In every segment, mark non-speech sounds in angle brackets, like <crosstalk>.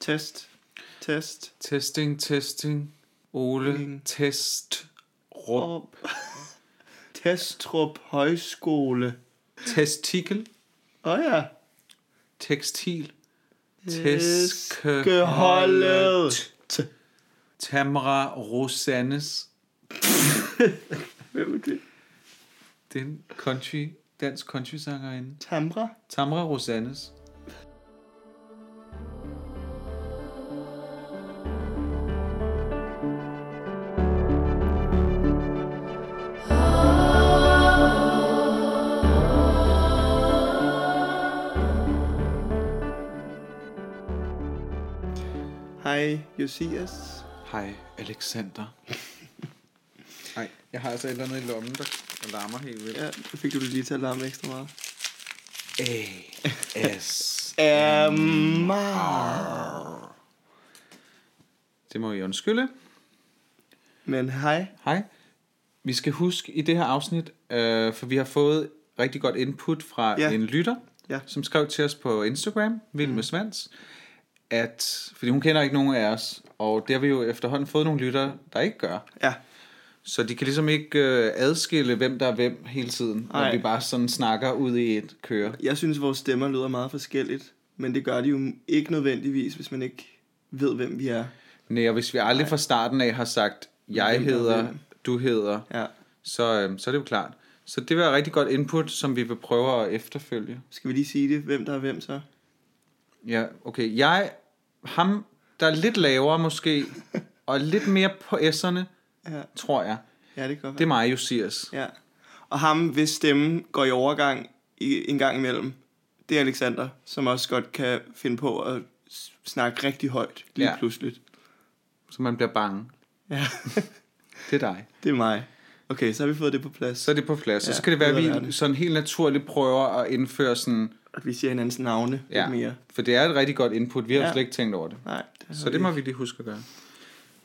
Test. Test. Testing, testing. Ole, Mm. test. Rup. Og Testrup Højskole. Testikel. Åh oh, ja. Tekstil. Tæskeholdet. Tamra Rosannes. Hvem er det? Det er en country, dansk country sangerinde. Tamra? Tamra Rosannes. Josias. Hej, Alexander. <laughs> Nej, jeg har altså et eller andet i lommen, der larmer helt vildt. Ja, fik du det lige til at larme ekstra meget. A. S. Emma. Det må I undskylde. Men hej. Hej. Vi skal huske i det her afsnit, øh, for vi har fået rigtig godt input fra Ja. ja. en lytter, Ja. som skrev til os på Instagram, Vild med Svans, at, fordi hun kender ikke nogen af os, og det har vi jo efterhånden fået nogle lytter, der ikke gør. Ja, Så de kan ligesom ikke øh, adskille, hvem der er hvem hele tiden, når Nej. vi bare sådan snakker ud i et køre. jeg synes, vores stemmer lyder meget forskelligt. Men det gør de jo ikke nødvendigvis, hvis man ikke ved, hvem vi er. Nej, og hvis vi aldrig fra starten af har sagt, jeg Hvem der er hedder, hvem. du hedder, Ja. så, øh, så er det jo klart. Så det vil være rigtig godt input, som vi vil prøve at efterfølge. Skal vi lige sige det? Hvem der er hvem så? Ja, okay. Jeg, ham, der er lidt lavere måske, <laughs> og lidt mere på S'erne, Ja, tror jeg. ja det kan Det er mig, Josias. Ja. Og ham, hvis stemmen går i overgang i, en gang imellem, det er Alexander, som også godt kan finde på at snakke rigtig højt lige Ja. pludselig. Så man bliver bange. Ja, <laughs> Det er dig. det er mig. Okay, så har vi fået det på plads. Så er det på plads. Ja, Ja, så kan det være, at vi sådan helt naturligt prøver at indføre sådan... At vi siger hinandens navne Ja, lidt mere. for det er et rigtig godt input. Vi har ja. Slet ikke tænkt over det. Nej, det Så det må vi lige huske at gøre.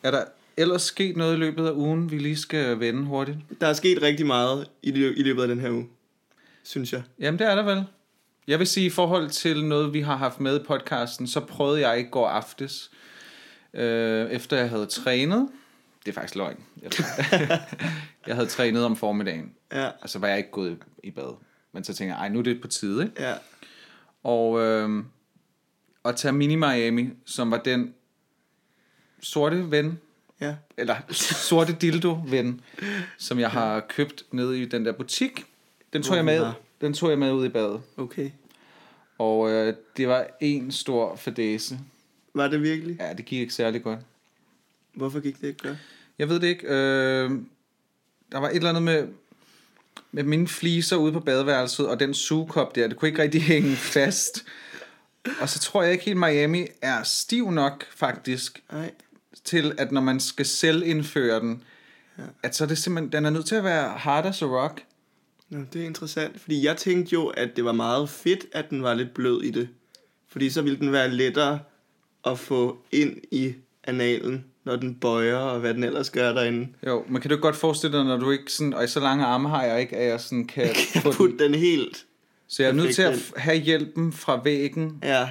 Er der ellers sket noget i løbet af ugen, vi lige skal vende hurtigt? Der er sket rigtig meget i, lø- i løbet af den her uge, synes jeg. Jamen, det er der vel. Jeg vil sige, i forhold til noget, vi har haft med i podcasten, så prøvede jeg i går aftes, øh, efter jeg havde trænet. Det er faktisk løgn. Jeg, <laughs> jeg havde trænet om formiddagen, Ja, og så var jeg ikke gået i bad. Men så tænkte jeg, ej, nu er det på tide, ikke? ja, Og øh, at tage Mini Miami, som var den sorte ven, ja. eller sorte dildo-ven, som jeg har købt nede i den der butik. Den tog, jeg med, den tog jeg med ud i badet. Okay. Og øh, det var en stor fadese. Var det virkelig? Ja, det gik ikke særlig godt. Hvorfor gik det ikke godt? Jeg ved det ikke. Øh, der var et eller andet med, med mine fliser ude på badeværelset, og den sugekop der, det kunne ikke rigtig <laughs> hænge fast. Og så tror jeg ikke helt, Miami er stiv nok, faktisk, Nej. til at når man skal selv indføre den, ja. at så er det simpelthen, den er nødt til at være hard as a rock. Nå, det er interessant, fordi jeg tænkte jo, at det var meget fedt, at den var lidt blød i det. Fordi så ville den være lettere at få ind i analen, når den bøjer, og hvad den ellers gør derinde. Jo, men kan du godt forestille dig, når du ikke sådan, og i så lange arme har jeg ikke, at jeg sådan kan få den. Put den helt. Så jeg er nødt til at f- have hjælpen fra væggen, Ja,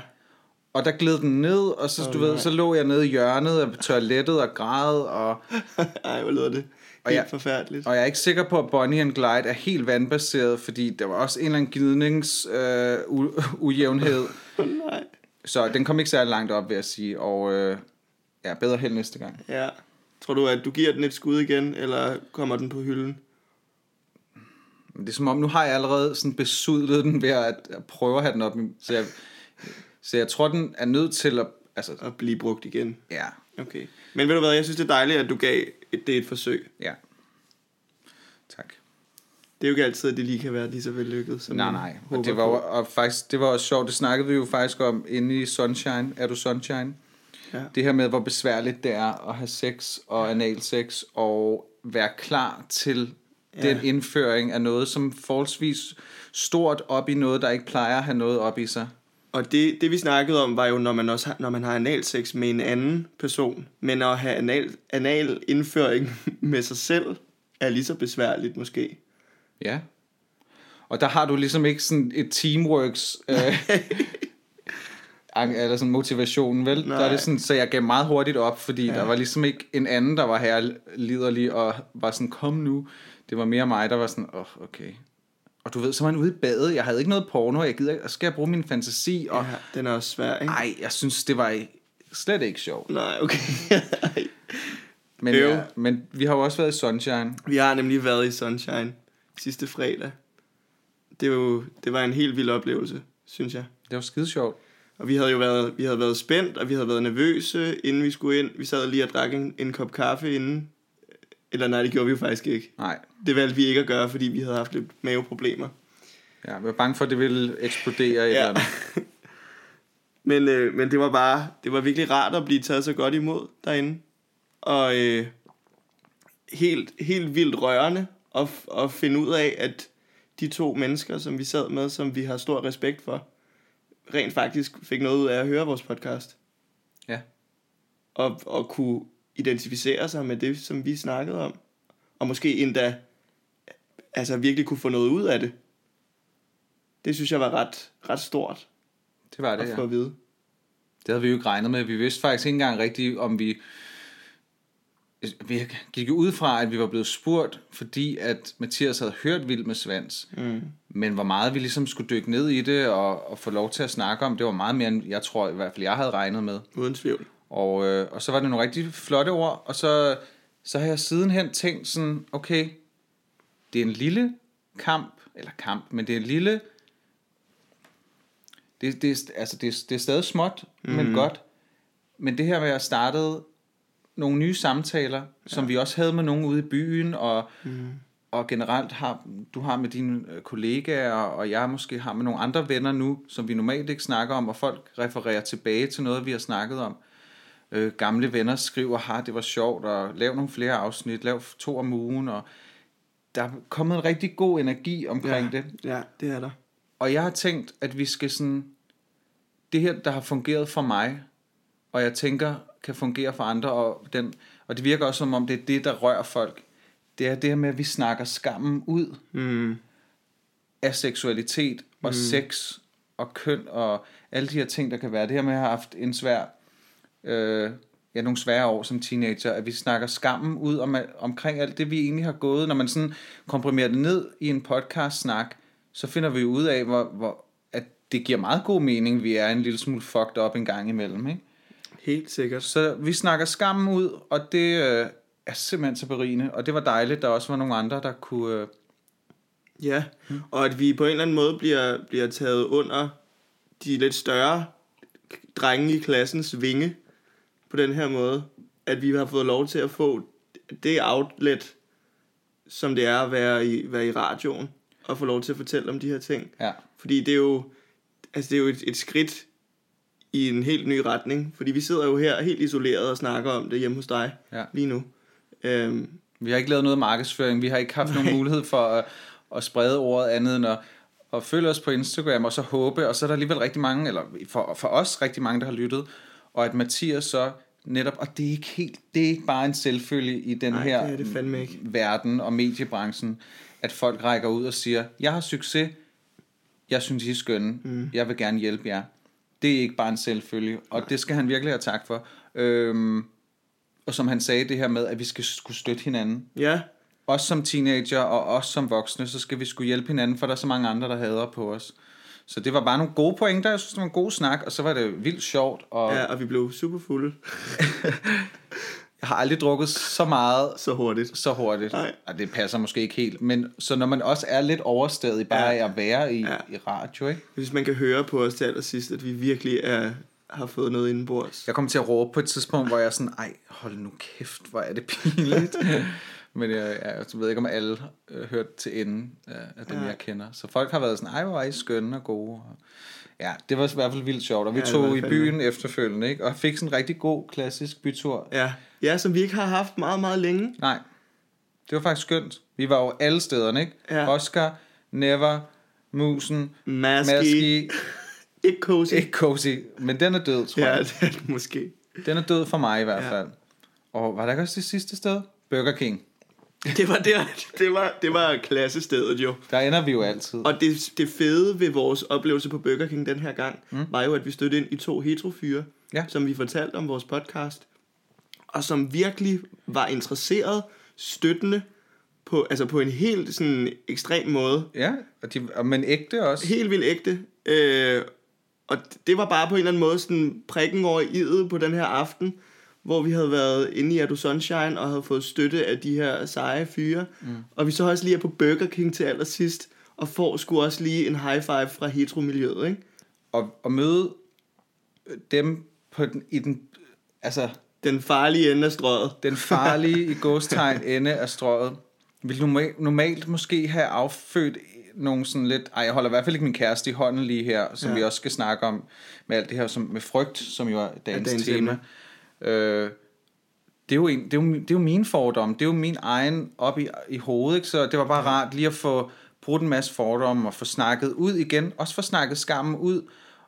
og der gled den ned, og så, oh, du ved, nej. så lå jeg nede i hjørnet af toilettet og græd, og, <laughs> ej, hvor lyder det Og helt jeg- forfærdeligt. og jeg er ikke sikker på, at Bonnie and Clyde er helt vandbaseret, fordi der var også en eller anden gnidnings øh, u- <laughs> ujævnhed. <laughs> Nej. Så den kom ikke særlig langt op, vil jeg sige, og øh, ja, bedre held næste gang. Ja. Tror du, at du giver den et skud igen, eller kommer den på hylden? Det er som om, nu har jeg allerede sådan besudlet den ved at, prøve at have den op. Så jeg, så jeg tror, den er nødt til at... Altså, At blive brugt igen. ja, Okay. Men ved du hvad, jeg synes, det er dejligt, at du gav et, det et forsøg. ja. Tak. Det er jo ikke altid, at det lige kan være lige så vellykket, som Nej, nej. Og det var, og faktisk, det var også sjovt. Det snakkede vi jo faktisk om inde i Sunshine. Er du Sunshine? Ja. Det her med, hvor besværligt det er at have sex og analsex, og være klar til Ja. den indføring af noget, som forholdsvis stort op i noget, der ikke plejer at have noget op i sig. Og det, det vi snakkede om, var jo, når man også har, når man har analsex med en anden person. Men at have anal, anal indføring <laughs> med sig selv, er lige så besværligt måske. Ja. Og der har du ligesom ikke sådan et teamworks... Øh, <laughs> eller sådan motivationen, vel? Nej. Der er det sådan, så jeg gav meget hurtigt op, fordi ja. Der var ligesom ikke en anden, der var her liderlig og var sådan, kom nu. Det var mere mig, der var sådan, åh, oh, okay. Og du ved, så var man ude i badet, jeg havde ikke noget porno, jeg gider ikke, skal jeg bruge min fantasi? Og Ja, den er også svær, ikke? nej, jeg synes, det var slet ikke sjovt. Nej, okay. <laughs> Men, Øv. ja, men vi har jo også været i Sunshine. Vi har nemlig været i Sunshine sidste fredag. Det, var jo, det var en helt vild oplevelse, synes jeg. Det var skide sjovt. Og vi havde jo været, vi havde været spændt, og vi havde været nervøse, inden vi skulle ind. Vi sad lige og drak en, en kop kaffe inden. Eller nej, det gjorde vi jo faktisk ikke. Nej, Det valgte vi ikke at gøre, fordi vi havde haft lidt maveproblemer. ja, jeg var bange for, at det ville eksplodere. Ja. eller andet. <laughs> Men, øh, men det var bare, det var virkelig rart at blive taget så godt imod derinde. Og øh, helt, helt vildt rørende at, at finde ud af, at de to mennesker, som vi sad med, som vi har stor respekt for, rent faktisk fik noget ud af at høre vores podcast. Ja. Og, og kunne identificere sig med det, som vi snakkede om. Og måske endda altså virkelig kunne få noget ud af det. Det synes jeg var ret, ret stort Det var det, at ja. få at vide. Det havde vi jo ikke regnet med. Vi vidste faktisk ikke engang rigtigt, om vi... Vi gik jo ud fra, at vi var blevet spurgt, fordi at Mathias havde hørt Vild med Svans. Mm. Men hvor meget vi ligesom skulle dykke ned i det og, og få lov til at snakke om, det var meget mere, end jeg tror i hvert fald, jeg havde regnet med. Uden tvivl. Og, øh, og så var det nogle rigtig flotte ord, og så, så har jeg sidenhen tænkt sådan, okay, det er en lille kamp, eller kamp, men det er en lille, det, det, er, altså det, er, det er stadig småt, mm. men godt. Men det her med at starte nogle nye samtaler, ja. som vi også havde med nogen ude i byen, og, mm. og generelt har, du har med dine øh, kollegaer, og jeg måske har med nogle andre venner nu, som vi normalt ikke snakker om, og folk refererer tilbage til noget, vi har snakket om. Øh, gamle venner skriver, har det var sjovt, og lav nogle flere afsnit, lav to om ugen, og der er kommet en rigtig god energi omkring ja. det. Ja, det er der. Og jeg har tænkt, at vi skal sådan... Det her, der har fungeret for mig, og jeg tænker, kan fungere for andre, og, den, og det virker også som om, det er det, der rører folk. Det er det her med, at vi snakker skammen ud Mm. af seksualitet og mm. sex og køn og alle de her ting, der kan være. Det her med, at jeg har haft en svær, øh, ja, nogle svære år som teenager, at vi snakker skammen ud om, omkring alt det, vi egentlig har gået. Når man sådan komprimerer det ned i en podcast-snak, så finder vi ud af, hvor, hvor, at det giver meget god mening, vi er en lille smule fucked up en gang imellem. Ikke? Helt sikkert. Så vi snakker skammen ud, og det øh, er simpelthen så berigende. Og det var dejligt, der også var nogle andre, der kunne... Øh, Ja, og at vi på en eller anden måde bliver, bliver taget under de lidt større drenge i klassens vinge på den her måde. At vi har fået lov til at få det outlet, som det er at være i, være i radioen, og få lov til at fortælle om de her ting. ja. Fordi det er jo, altså det er jo et, et skridt i en helt ny retning. Fordi vi sidder jo her helt isoleret og snakker om det hjemme hos dig Ja. lige nu. Øhm, Vi har ikke lavet noget markedsføring. Vi har ikke haft nogen mulighed for at, at sprede ordet andet end at, at følge os på Instagram og så håbe. Og så er der alligevel rigtig mange, eller for, for os rigtig mange, der har lyttet. Og at Mathias så netop, og det er ikke helt, det er ikke bare en selvfølge i den Nej, her det det ikke. verden og mediebranchen, at folk rækker ud og siger, jeg har succes, jeg synes I er skønne, mm. jeg vil gerne hjælpe jer. Det er ikke bare en selvfølge, og Nej. det skal han virkelig have tak for. Øhm, og som han sagde det her med, at vi skal skulle støtte hinanden. ja, Også som teenager og også som voksne, så skal vi skulle hjælpe hinanden, for der er så mange andre, der hader på os. Så det var bare nogle gode pointer, jeg synes, det var en god snak, og så var det vildt sjovt, og ja, og vi blev super fulde <laughs> jeg har aldrig drukket så meget så hurtigt. så hurtigt. Nej. Og det passer måske ikke helt, men så når man også er lidt overstadig bare Ja. at være i, Ja. i radio, ikke? Hvis man kan høre på os til allersidst, at vi virkelig er, har fået noget indenbords. Jeg kom til at råbe på et tidspunkt, hvor jeg er sådan, ej, hold nu kæft, hvor er det pinligt. <laughs> Men jeg, jeg, jeg ved ikke, om alle øh, hørt til enden øh, af dem, Ja. jeg kender. Så folk har været sådan, ej, hvor er I skønne og gode. Og, ja, det var i hvert fald vildt sjovt. Og vi Ja, ja, tog i byen efterfølgende, ikke? Og fik sådan en rigtig god, klassisk bytur. Ja. ja, som vi ikke har haft meget, meget længe. Nej, det var faktisk skønt. Vi var jo alle stederne, ikke? Ja. Oscar, Never, Musen, Maski. Maski, <laughs> Ikke cozy. ikke Cozy, men den er død, tror Ja, jeg. <laughs> er det måske. Den er død for mig i hvert Ja. fald. Og var der ikke også det sidste sted? Burger King. <laughs> Det var, der, det var, det var klassestedet jo. Der ender vi jo altid. Og det, det fede ved vores oplevelse på Burger King den her gang, mm. var jo, at vi stødte ind i to heterofyre, Ja. som vi fortalte om vores podcast, og som virkelig var interesseret, støttende, på, altså på en helt sådan ekstrem måde. Ja, og de, og men ægte også. Helt vildt ægte. Øh, og det var bare på en eller anden måde sådan prikken over i'et på den her aften, hvor vi havde været inde i Ado Sunshine og havde fået støtte af de her seje fyre. Mm. Og vi så også lige er på Burger King til allersidst, og får sgu også lige en high five fra heteromiljøet, ikke? Og, og møde dem på den, i den, altså Den farlige ende af strøget. den farlige i gåstegn <laughs> ende af strøget, vil normalt, normalt måske have affødt nogle sådan lidt, ej jeg holder i hvert fald ikke min kæreste i hånden lige her, som Ja. ja. vi også skal snakke om, med alt det her som, med frygt, som jo er dagens, dagens tema. Øh, det er, jo en, det, er jo, det er jo min fordom, det er jo min egen op i, i hovedet, ikke? så det var bare rart lige at få brugt en masse fordomme og få snakket ud igen, også få snakket skammen ud,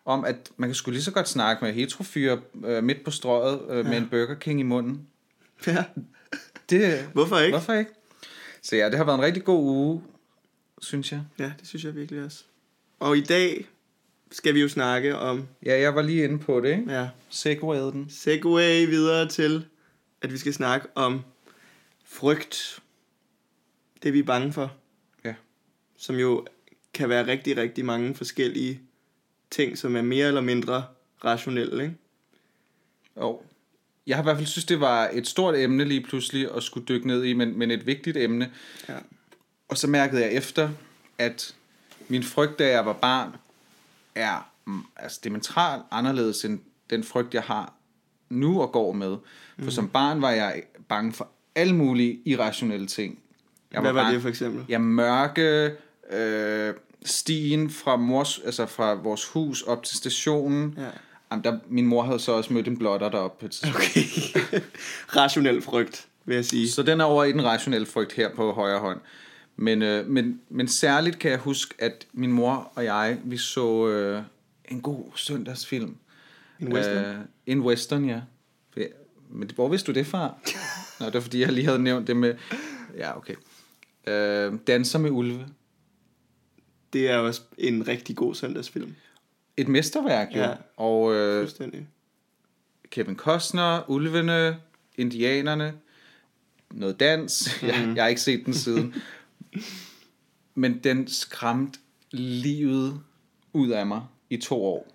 om at man kan sgu lige så godt snakke med heterofyre øh, midt på strøget øh, med en Burger King i munden. Ja. Det, Hvorfor ikke? Hvorfor ikke? Så ja, det har været en rigtig god uge, synes jeg. Ja, det synes jeg virkelig også. Og i dag skal vi jo snakke om, Ja, jeg var lige inde på det, ikke? ja, Segwayede den. segway videre til, at vi skal snakke om frygt. Det vi er bange for. Ja. Som jo kan være rigtig, rigtig mange forskellige ting, som er mere eller mindre rationelle, ikke? Jo. Jeg har i hvert fald synes, det var et stort emne lige pludselig at skulle dykke ned i, men, men et vigtigt emne. Ja. Og så mærkede jeg efter, at min frygt, da jeg var barn, er mm, altså diametralt anderledes end den frygt, jeg har nu og går med. For mm. som barn var jeg bange for alle mulige irrationelle ting. Jeg Hvad var bange- det for eksempel? Ja, mørke, øh, stien fra, mors, altså fra vores hus op til stationen. Ja. Jamen, der, min mor havde så også mødt en blotter deroppe på et tidspunkt. Okay. <laughs> Rationel frygt, vil jeg sige. Så den er over i den rationelle frygt her på højre hånd. Men, øh, men, men særligt kan jeg huske, at min mor og jeg, vi så øh, en god søndagsfilm. En western? Øh, en western, ja. Men hvor vidste du det fra? <laughs> Nå, det var fordi, jeg lige havde nævnt det med... Ja, okay. Øh, Danser med ulve. Det er også en rigtig god søndagsfilm. Et mesterværk, jo. Ja. Ja. Og øh, Fuldstændig. Kevin Costner, ulvene, indianerne, noget dans. Mm. <laughs> Jeg, jeg har ikke set den siden. Men den skræmte livet ud af mig i to år.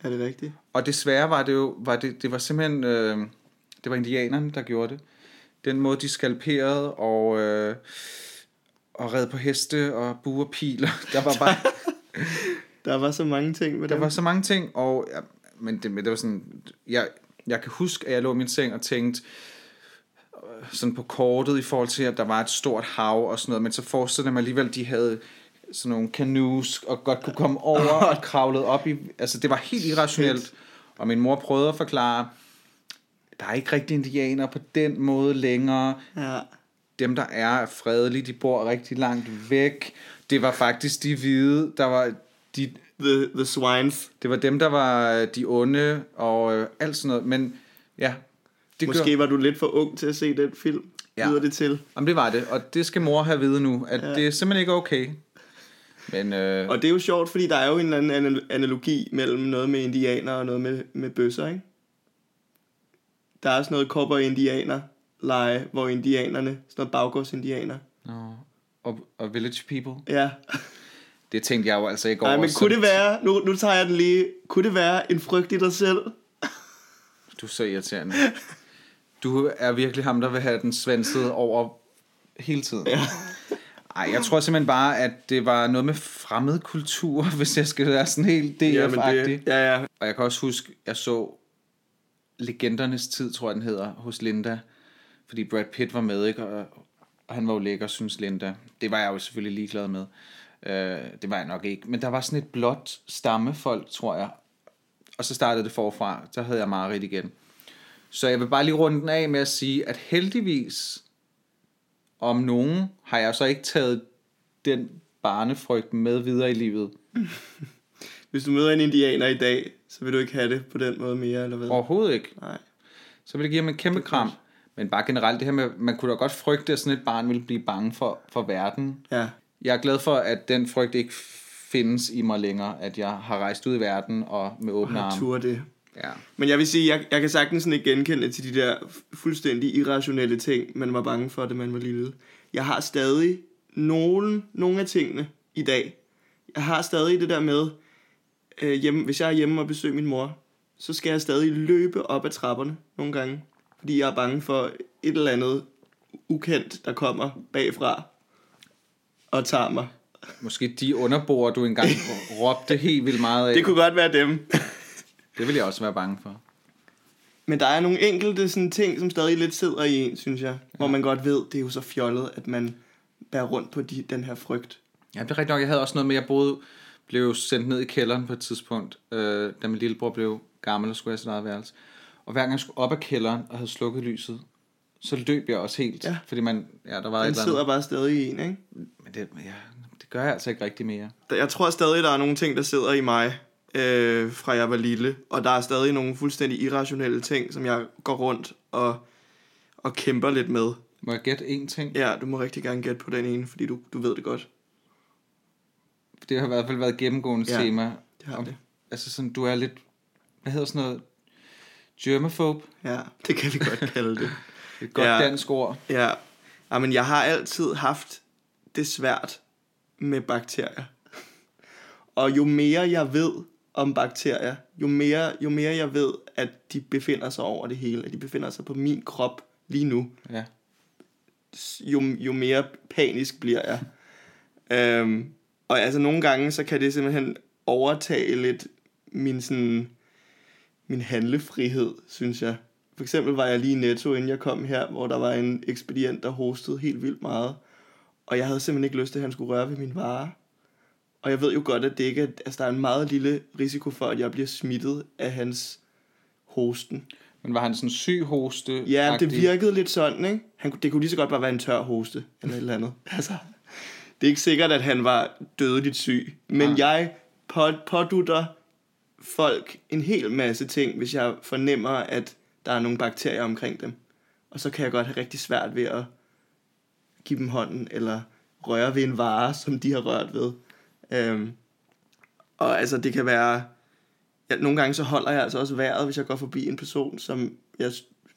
Er det rigtigt? Og desværre var det jo, var det, det var simpelthen, øh, det var indianerne, der gjorde det. Den måde, de skalperede og, øh, og red på heste og buer piler. Der var bare, <laughs> Der var så mange ting med der dem. var så mange ting, og ja, men, det, men det var sådan, jeg, jeg kan huske, at jeg lå i min seng og tænkte, sådan på kortet i forhold til, at der var et stort hav og sådan noget, men så forestillede jeg mig alligevel, at de havde sådan nogle canoes og godt kunne komme <laughs> over og kravlet op i, altså det var helt irrationelt, og min mor prøvede at forklare, der er ikke rigtig indianer på den måde længere, Ja. dem der er er fredelige, de bor rigtig langt væk, det var faktisk de hvide, der var de, The, the Swines. det var dem, der var øh, de onde og øh, alt sådan noget. Men ja, det Måske gør, var du lidt for ung til at se den film. Ja. Lyder det til. jamen, det var det. Og det skal mor have vide nu, at Ja. det er simpelthen ikke okay. Men øh, Og det er jo sjovt, fordi der er jo en eller anden anal- analogi mellem noget med indianer og noget med, med bøsser, ikke? Der er også noget kopper indianer leje, hvor indianerne, sådan noget baggårdsindianer. nå, og, og Village People, Ja. det tænkte jeg jo altså ikke over. Nej, men kunne det være, nu, nu tager jeg den lige, kunne det være en frygt i dig selv? Du er så irriterende. <laughs> Du er virkelig ham, der vil have den svenset over hele tiden. Ja. Ej, jeg tror simpelthen bare, at det var noget med fremmed kultur, <laughs> hvis jeg skal være sådan helt DF-agtig. det, ja, ja. Og jeg kan også huske, jeg så Legendernes tid, tror jeg den hedder, hos Linda. Fordi Brad Pitt var med, ikke? Og, og han var jo lækker, synes Linda. Det var jeg jo selvfølgelig ligeglad med. Øh, det var jeg nok ikke. Men der var sådan et blåt stammefolk, tror jeg. Og så startede det forfra. Så havde jeg Marit igen. Så jeg vil bare lige runde den af med at sige, at heldigvis, om nogen, har jeg så ikke taget den barnefrygt med videre i livet. <laughs> Hvis du møder en indianer i dag, så vil du ikke have det på den måde mere, eller hvad? Overhovedet ikke. Nej. Så vil jeg give ham en kæmpe kram. Men bare generelt det her med, man kunne da godt frygte, at sådan et barn ville blive bange for, for verden. Ja. Jeg er glad for, at den frygt ikke findes i mig længere, at jeg har rejst ud i verden og med åbne Har arme. tur det. Ja. Men jeg vil sige, jeg, jeg kan sagtens sådan ikke genkende til de der fuldstændig irrationelle ting, man var bange for, da man var lille. Jeg har stadig nogle, nogle af tingene i dag. Jeg har stadig det der med, øh, hjemme, hvis jeg er hjemme og besøger min mor, så skal jeg stadig løbe op ad trapperne nogle gange. Fordi jeg er bange for et eller andet ukendt, der kommer bagfra og tager mig. Måske de underboer, du engang <laughs> råbte helt vildt meget af. Det kunne godt være dem. Det vil jeg også være bange for. Men der er nogle enkelte sådan ting, som stadig lidt sidder i en, synes jeg. Ja. Hvor man godt ved, det er jo så fjollet, at man bærer rundt på de, den her frygt. Ja, det er rigtigt nok. Jeg havde også noget med, jeg boede, blev sendt ned i kælderen på et tidspunkt, øh, da min lillebror blev gammel og skulle have sit eget værelse. Og hver gang jeg skulle op af kælderen og havde slukket lyset, så løb jeg også helt. Ja. Fordi man, ja, der var et Den eller sidder andet. bare stadig i en, ikke? Men det, ja, det gør jeg altså ikke rigtig mere. Jeg tror stadig, der er nogle ting, der sidder i mig, øh, fra jeg var lille. Og der er stadig nogle fuldstændig irrationelle ting, som jeg går rundt og, og kæmper lidt med. Må jeg gætte én ting? Ja, du må rigtig gerne gætte på den ene, fordi du, du ved det godt. Det har i hvert fald været et gennemgående Ja, tema. Det har Om- det. Altså sådan, du er lidt, hvad hedder sådan noget, germaphobe? Ja, det kan vi godt kalde det. <laughs> Et godt ja. dansk ord. Ja, ja men jeg har altid haft det svært med bakterier. Og jo mere jeg ved om bakterier, jo mere, jo mere jeg ved, at de befinder sig over det hele, at de befinder sig på min krop lige nu, Ja. jo, jo mere panisk bliver jeg. Øhm, og altså nogle gange, så kan det simpelthen overtage lidt min sådan, min handlefrihed, synes jeg. For eksempel var jeg lige i Netto, inden jeg kom her, hvor der var en ekspedient, der hostede helt vildt meget. Og jeg havde simpelthen ikke lyst til, at han skulle røre ved min vare. Og jeg ved jo godt, at det ikke er, altså, der er en meget lille risiko for, at jeg bliver smittet af hans hosten. Men var han sådan syg hoste? Ja, det virkede lidt sådan, ikke? Han, det kunne lige så godt bare være en tør hoste, eller et eller andet. <laughs> Altså, det er ikke sikkert, at han var dødeligt syg. Men Nej. jeg på, pådutter folk en hel masse ting, hvis jeg fornemmer, at der er nogle bakterier omkring dem. Og så kan jeg godt have rigtig svært ved at give dem hånden, eller røre ved en vare, som de har rørt ved. Øhm, og altså, det kan være... Ja, nogle gange så holder jeg altså også vejret, hvis jeg går forbi en person, som jeg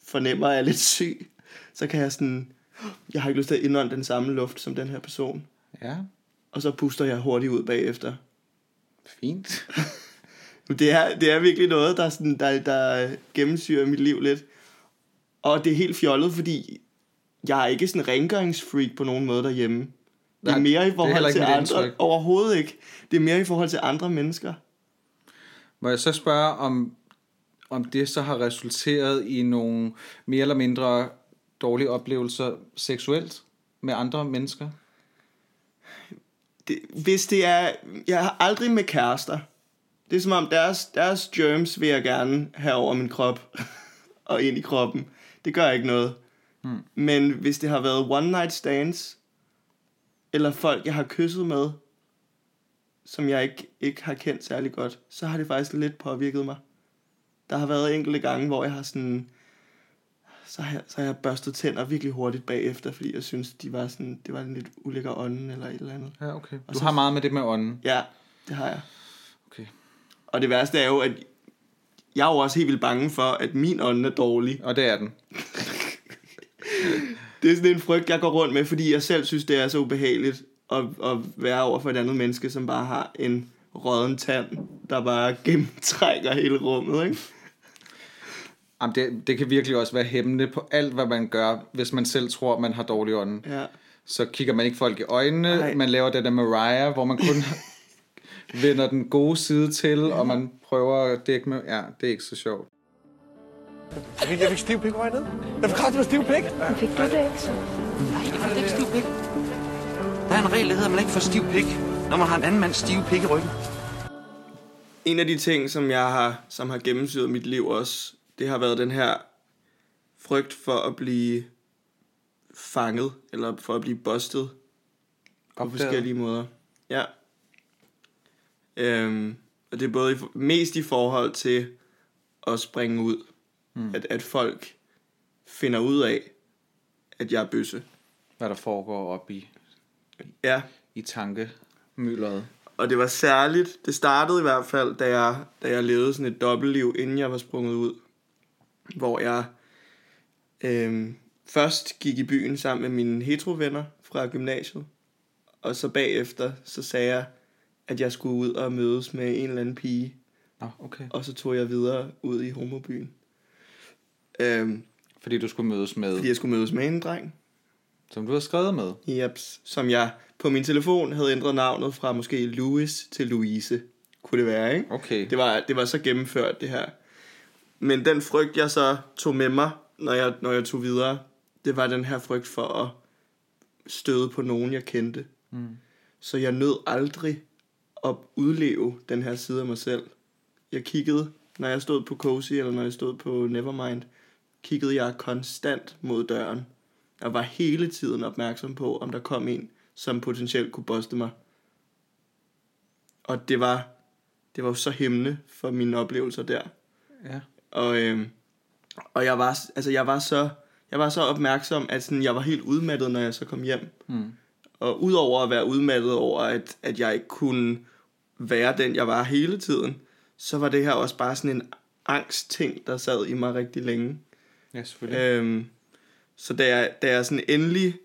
fornemmer er lidt syg. Så kan jeg sådan... Jeg har ikke lyst til at indånde den samme luft som den her person. Ja, Og så puster jeg hurtigt ud bagefter. fint. <laughs> Det er, det er virkelig noget, der, sådan, der, der gennemsyrer mit liv lidt. Og det er helt fjollet, fordi jeg er ikke sådan en rengøringsfreak på nogen måde derhjemme. Det er mere i forhold til andre. indtryk. Overhovedet ikke. Det er mere i forhold til andre mennesker. Må jeg så spørge, om, om det så har resulteret i nogle mere eller mindre dårlige oplevelser seksuelt med andre mennesker? det, hvis det er... Jeg har aldrig med kærester. Det er som om deres, deres germs vil jeg gerne have over min krop. <laughs> og ind i kroppen. Det gør ikke noget. Hmm. Men hvis det har været one night stands, eller folk, jeg har kysset med, som jeg ikke, ikke har kendt særlig godt, så har det faktisk lidt påvirket mig. Der har været enkelte gange, hvor jeg har sådan... Så har, jeg, så har jeg børstet tænder virkelig hurtigt bagefter, fordi jeg synes, de var sådan, det var en lidt ulækker ånden eller et eller andet. Ja, okay. Og Du så- har meget med det med ånden. Ja, det har jeg. Okay. Og det værste er jo, at jeg er jo også helt vildt bange for, at min ånd er dårlig. Og det er den. <laughs> Det er sådan en frygt, jeg går rundt med, fordi jeg selv synes, det er så ubehageligt at, at være over for et andet menneske, som bare har en rådden tand, der bare gennemtrækker hele rummet, ikke? Jamen, det, det kan virkelig også være hæmmende på alt, hvad man gør, hvis man selv tror, man har dårlig ånden. Ja. Så kigger man ikke folk i øjnene, Nej. man laver det der Mariah, hvor man kun <laughs> vender den gode side til, og man prøver at dække med... Ja, det er ikke så sjovt. Jeg fik, jeg fik stiv pik på vej ned. Jeg fik kraftigt med stiv pik. Fik du det ikke så? Nej, jeg får ikke stiv pik. Der er en regel, der hedder, at man ikke får stiv pik, når man har en anden mands stive pik i ryggen. En af de ting, som jeg har, som har gennemsyret mit liv også, det har været den her frygt for at blive fanget, eller for at blive bustet på Opdaget. forskellige måder. Ja. Øhm, og det er både i, mest i forhold til at springe ud. Mm. At, at folk finder ud af, at jeg er bøsse. Hvad der foregår op i, Ja, i tankemyldret. og det var særligt, det startede i hvert fald, da jeg, da jeg levede sådan et dobbeltliv, inden jeg var sprunget ud. Hvor jeg øhm, først gik i byen sammen med mine heterovenner fra gymnasiet. Og så bagefter, så sagde jeg, at jeg skulle ud og mødes med en eller anden pige. Nå, okay. Og så tog jeg videre ud i homobyen. Øhm, Fordi du skulle mødes med, fordi jeg skulle mødes med en dreng. som du har skrevet med. Jeps, som jeg på min telefon havde ændret navnet fra måske Louis til Louise. Kunne det være, ikke? Okay. Det var, det var så gennemført, det her. Men den frygt, jeg så tog med mig, når jeg, når jeg tog videre, det var den her frygt for at støde på nogen, jeg kendte. Mm. Så jeg nød aldrig at udleve den her side af mig selv. Jeg kiggede, når jeg stod på Cozy, eller når jeg stod på Nevermind, kiggede jeg konstant mod døren. Jeg var hele tiden opmærksom på, om der kom en, som potentielt kunne boste mig. Og det var, det var jo så hæmmende for mine oplevelser der. Ja. Og, øhm, og jeg var, altså jeg var så, jeg var så opmærksom, at sådan, jeg var helt udmattet, når jeg så kom hjem. Mm. Og udover at være udmattet over, at, at jeg ikke kunne være den, jeg var hele tiden, så var det her også bare sådan en angstting, der sad i mig rigtig længe. Ja, selvfølgelig. Øhm, så da jeg, da jeg sådan endelig,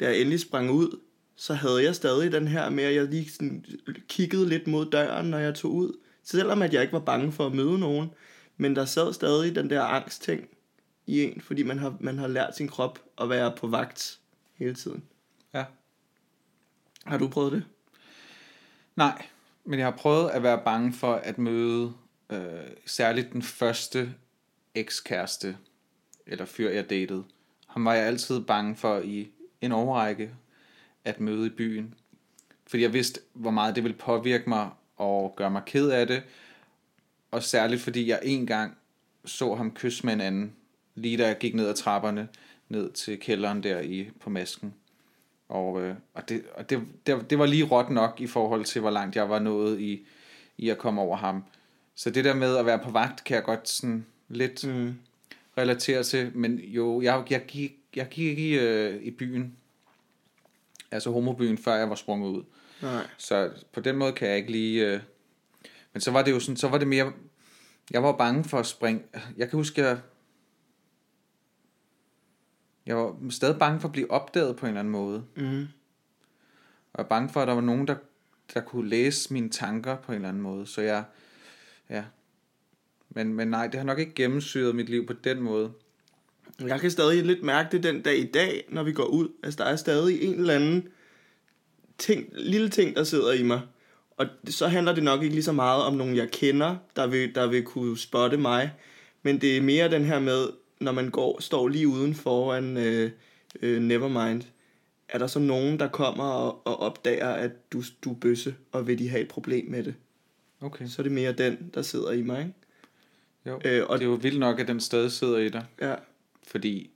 da jeg endelig sprang ud, så havde jeg stadig den her med, at jeg lige sådan kiggede lidt mod døren, når jeg tog ud. Selvom at jeg ikke var bange for at møde nogen, men der sad stadig den der angstting i en, fordi man har, man har lært sin krop at være på vagt hele tiden. Ja. Har du prøvet det? Nej, men jeg har prøvet at være bange for at møde øh, særligt den første ekskæreste, eller fyr jeg datede. Ham var jeg altid bange for i en overrække at møde i byen. Fordi jeg vidste, hvor meget det ville påvirke mig og gøre mig ked af det. Og særligt fordi jeg en gang så ham kysse med en anden, lige da jeg gik ned ad trapperne, ned til kælderen der i, på masken. Og, øh, og, det, og det, det, det var lige råt nok i forhold til, hvor langt jeg var nået i, i at komme over ham. Så det der med at være på vagt, kan jeg godt sådan lidt Mm. relatere til. Men jo, jeg, jeg gik, jeg gik ikke i, øh, i byen, altså homobyen, før jeg var sprunget ud. Nej. Så på den måde kan jeg ikke lige... Øh... Men så var det jo sådan, så var det mere... Jeg var bange for at springe... Jeg kan huske, jeg... Jeg var stadig bange for at blive opdaget på en eller anden måde. Mm. Og jeg var bange for, at der var nogen, der, der kunne læse mine tanker på en eller anden måde. Så jeg... Ja. Men, men nej, det har nok ikke gennemsyret mit liv på den måde. Jeg kan stadig lidt mærke det den dag i dag, når vi går ud. Altså, der er stadig en eller anden ting, lille ting, der sidder i mig. Og så handler det nok ikke lige så meget om nogen, jeg kender, der vil, der vil kunne spotte mig. Men det er mere den her med, når man går, står lige uden foran øh, øh, Nevermind, er der så nogen, der kommer og, og opdager, at du, du er bøsse, og vil de have et problem med det. Okay. Så er det mere den, der sidder i mig, ikke? Jo. Øh, og det er jo vildt nok, at den stadig sidder i dig. Ja. Fordi...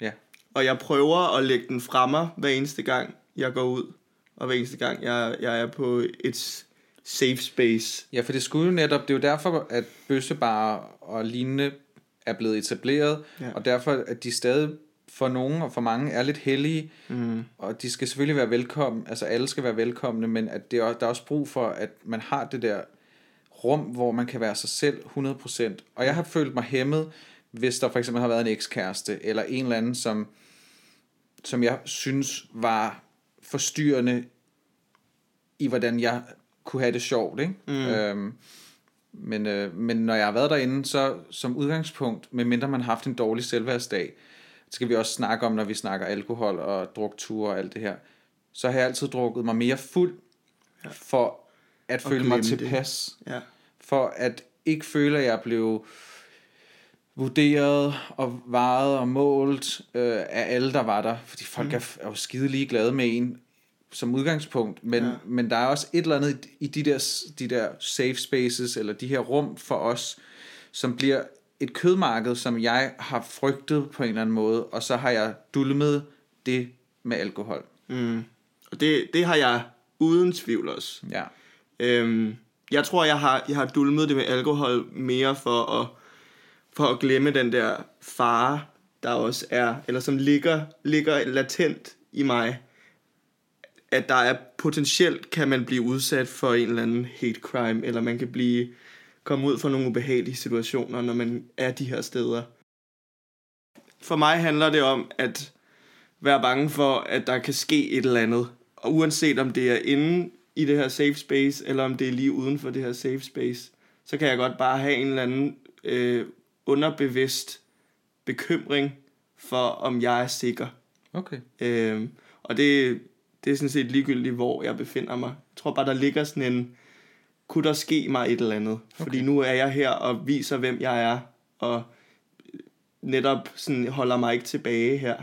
Ja. Og jeg prøver at lægge den fra mig hver eneste gang, jeg går ud. Og hver eneste gang, jeg, jeg er på et safe space. Ja, for det skulle jo netop, det er jo derfor, at bøssebarer og lignende er blevet etableret, Ja. og derfor, at de stadig for nogen og for mange er lidt hellige, Mm. og de skal selvfølgelig være velkomne, altså alle skal være velkomne, men at det er, der er også brug for, at man har det der rum, hvor man kan være sig selv 100%. Og jeg har følt mig hæmmet, hvis der for eksempel har været en ekskæreste, eller en eller anden, som, som jeg synes var forstyrrende i, hvordan jeg kunne have det sjovt. Ikke? Mm. Øhm, men, øh, men når jeg har været derinde, så som udgangspunkt, medmindre man har haft en dårlig selvværdsdag, det skal vi også snakke om, når vi snakker alkohol og drukture og alt det her, så har jeg altid drukket mig mere fuld, ja. for at føle mig det. tilpas. Ja. For at ikke føle, at jeg blev vurderet og vejet og målt øh, af alle, der var der. Fordi folk mm. er, er jo skide ligeglade med en som udgangspunkt. Men, Ja. men der er også et eller andet i de der, de der safe spaces, eller de her rum for os, som bliver et kødmarked, som jeg har frygtet på en eller anden måde, og så har jeg dulmet det med alkohol. Mm. Og det, det har jeg uden tvivl også. Ja. Øhm, jeg tror, jeg har, jeg har dulmet det med alkohol mere for at for at glemme den der fare, der også er, eller som ligger, ligger latent i mig, at der er potentielt kan man blive udsat for en eller anden hate crime, eller man kan blive komme ud for nogle ubehagelige situationer, når man er de her steder. For mig handler det om at være bange for, at der kan ske et eller andet. Og uanset om det er inde i det her safe space, eller om det er lige uden for det her safe space, så kan jeg godt bare have en eller anden øh, underbevidst bekymring for, om jeg er sikker. Okay. Øh, og det, det er sådan set ligegyldigt, hvor jeg befinder mig. Jeg tror bare, der ligger sådan en, kunne der ske mig et eller andet? Okay. Fordi nu er jeg her og viser, hvem jeg er, og netop sådan holder mig ikke tilbage her.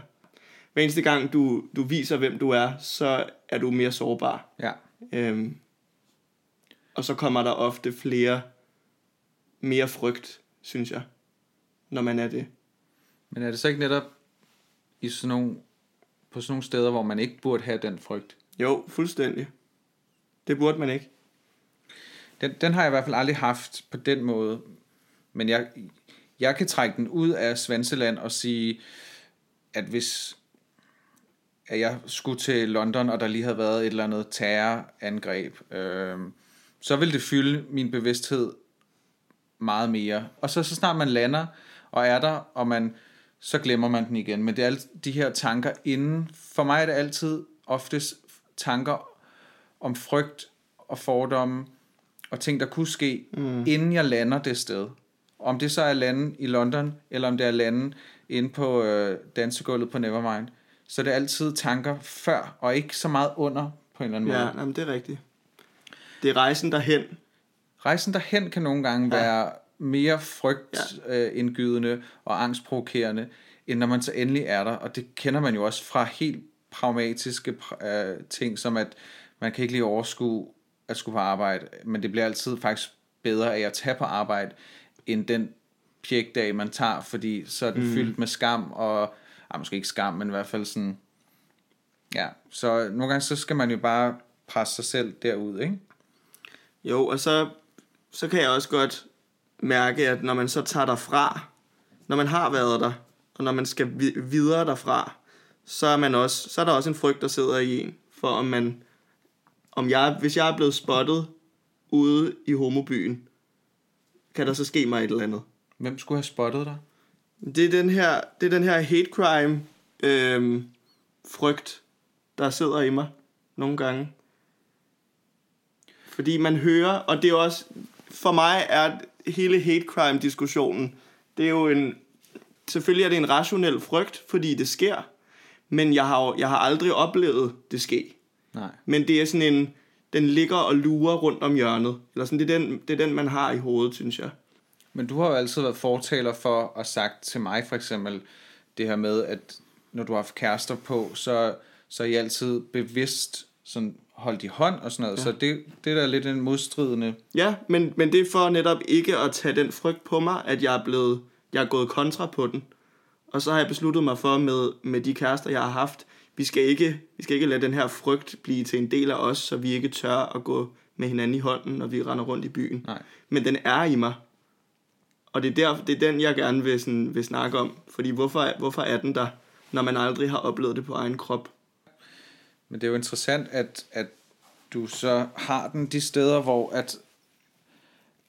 Hver eneste gang, du, du viser, hvem du er, så er du mere sårbar. Ja. Øhm, og så kommer der ofte flere, mere frygt, synes jeg, når man er det. Men er det så ikke netop i sådan nogle, på sådan nogle steder, hvor man ikke burde have den frygt? Jo, fuldstændig. Det burde man ikke. Den, den har jeg i hvert fald aldrig haft på den måde. Men jeg, jeg kan trække den ud af Svanseland og sige, at hvis at jeg skulle til London, og der lige havde været et eller andet terrorangreb, øh, så ville det fylde min bevidsthed meget mere. Og så, så snart man lander og er der, og man, så glemmer man den igen. Men det er alle de her tanker inden. For mig er det altid oftest tanker om frygt og fordomme, og ting, der kunne ske, mm. inden jeg lander det sted. Om det så er lande i London, eller om det er lande inde på øh, dansegulvet på Nevermind, så det er altid tanker før, og ikke så meget under, på en eller anden måde. Ja, jamen, det er rigtigt. Det er rejsen derhen. Rejsen derhen kan nogle gange ja. være mere frygtindgydende ja. og angstprovokerende, end når man så endelig er der. Og det kender man jo også fra helt pragmatiske øh, ting, som at man kan ikke lige overskue at skulle på arbejde, men det bliver altid faktisk bedre af at tage på arbejde, end den pjekdag, man tager, fordi så er den mm. fyldt med skam, og ej, måske ikke skam, men i hvert fald sådan, ja, så nogle gange så skal man jo bare presse sig selv derud, ikke? Jo, og så, så kan jeg også godt mærke, at når man så tager derfra, når man har været der, og når man skal videre derfra, så er, man også, så er der også en frygt, der sidder i en, for om man, om jeg, hvis jeg er blevet spottet ude i homobyen, kan der så ske mig et eller andet. Hvem skulle have spottet dig? Det er den her, det er den her hate crime øhm, frygt, der sidder i mig nogle gange. Fordi man hører, og det er også, for mig er hele hate crime diskussionen, det er jo en, selvfølgelig er det en rationel frygt, fordi det sker, men jeg har, jeg har aldrig oplevet det ske. Nej. Men det er sådan en, den ligger og lurer rundt om hjørnet. Eller sådan, det, er den, det er den, man har i hovedet, synes jeg. Men du har jo altid været fortaler for at sagt til mig for eksempel, det her med, at når du har haft kærester på, så, så er I altid bevidst sådan holdt i hånd og sådan noget. Ja. Så det, det er da lidt en modstridende... Ja, men, men det er for netop ikke at tage den frygt på mig, at jeg er blevet, jeg er gået kontra på den. Og så har jeg besluttet mig for med, med de kærester, jeg har haft, vi skal, ikke, vi skal ikke lade den her frygt blive til en del af os, så vi ikke tør at gå med hinanden i hånden, når vi render rundt i byen. Nej. Men den er i mig. Og det er, der, det er den, jeg gerne vil, sådan, vil snakke om. Fordi hvorfor, hvorfor er den der, når man aldrig har oplevet det på egen krop? Men det er jo interessant, at, at du så har den de steder, hvor at,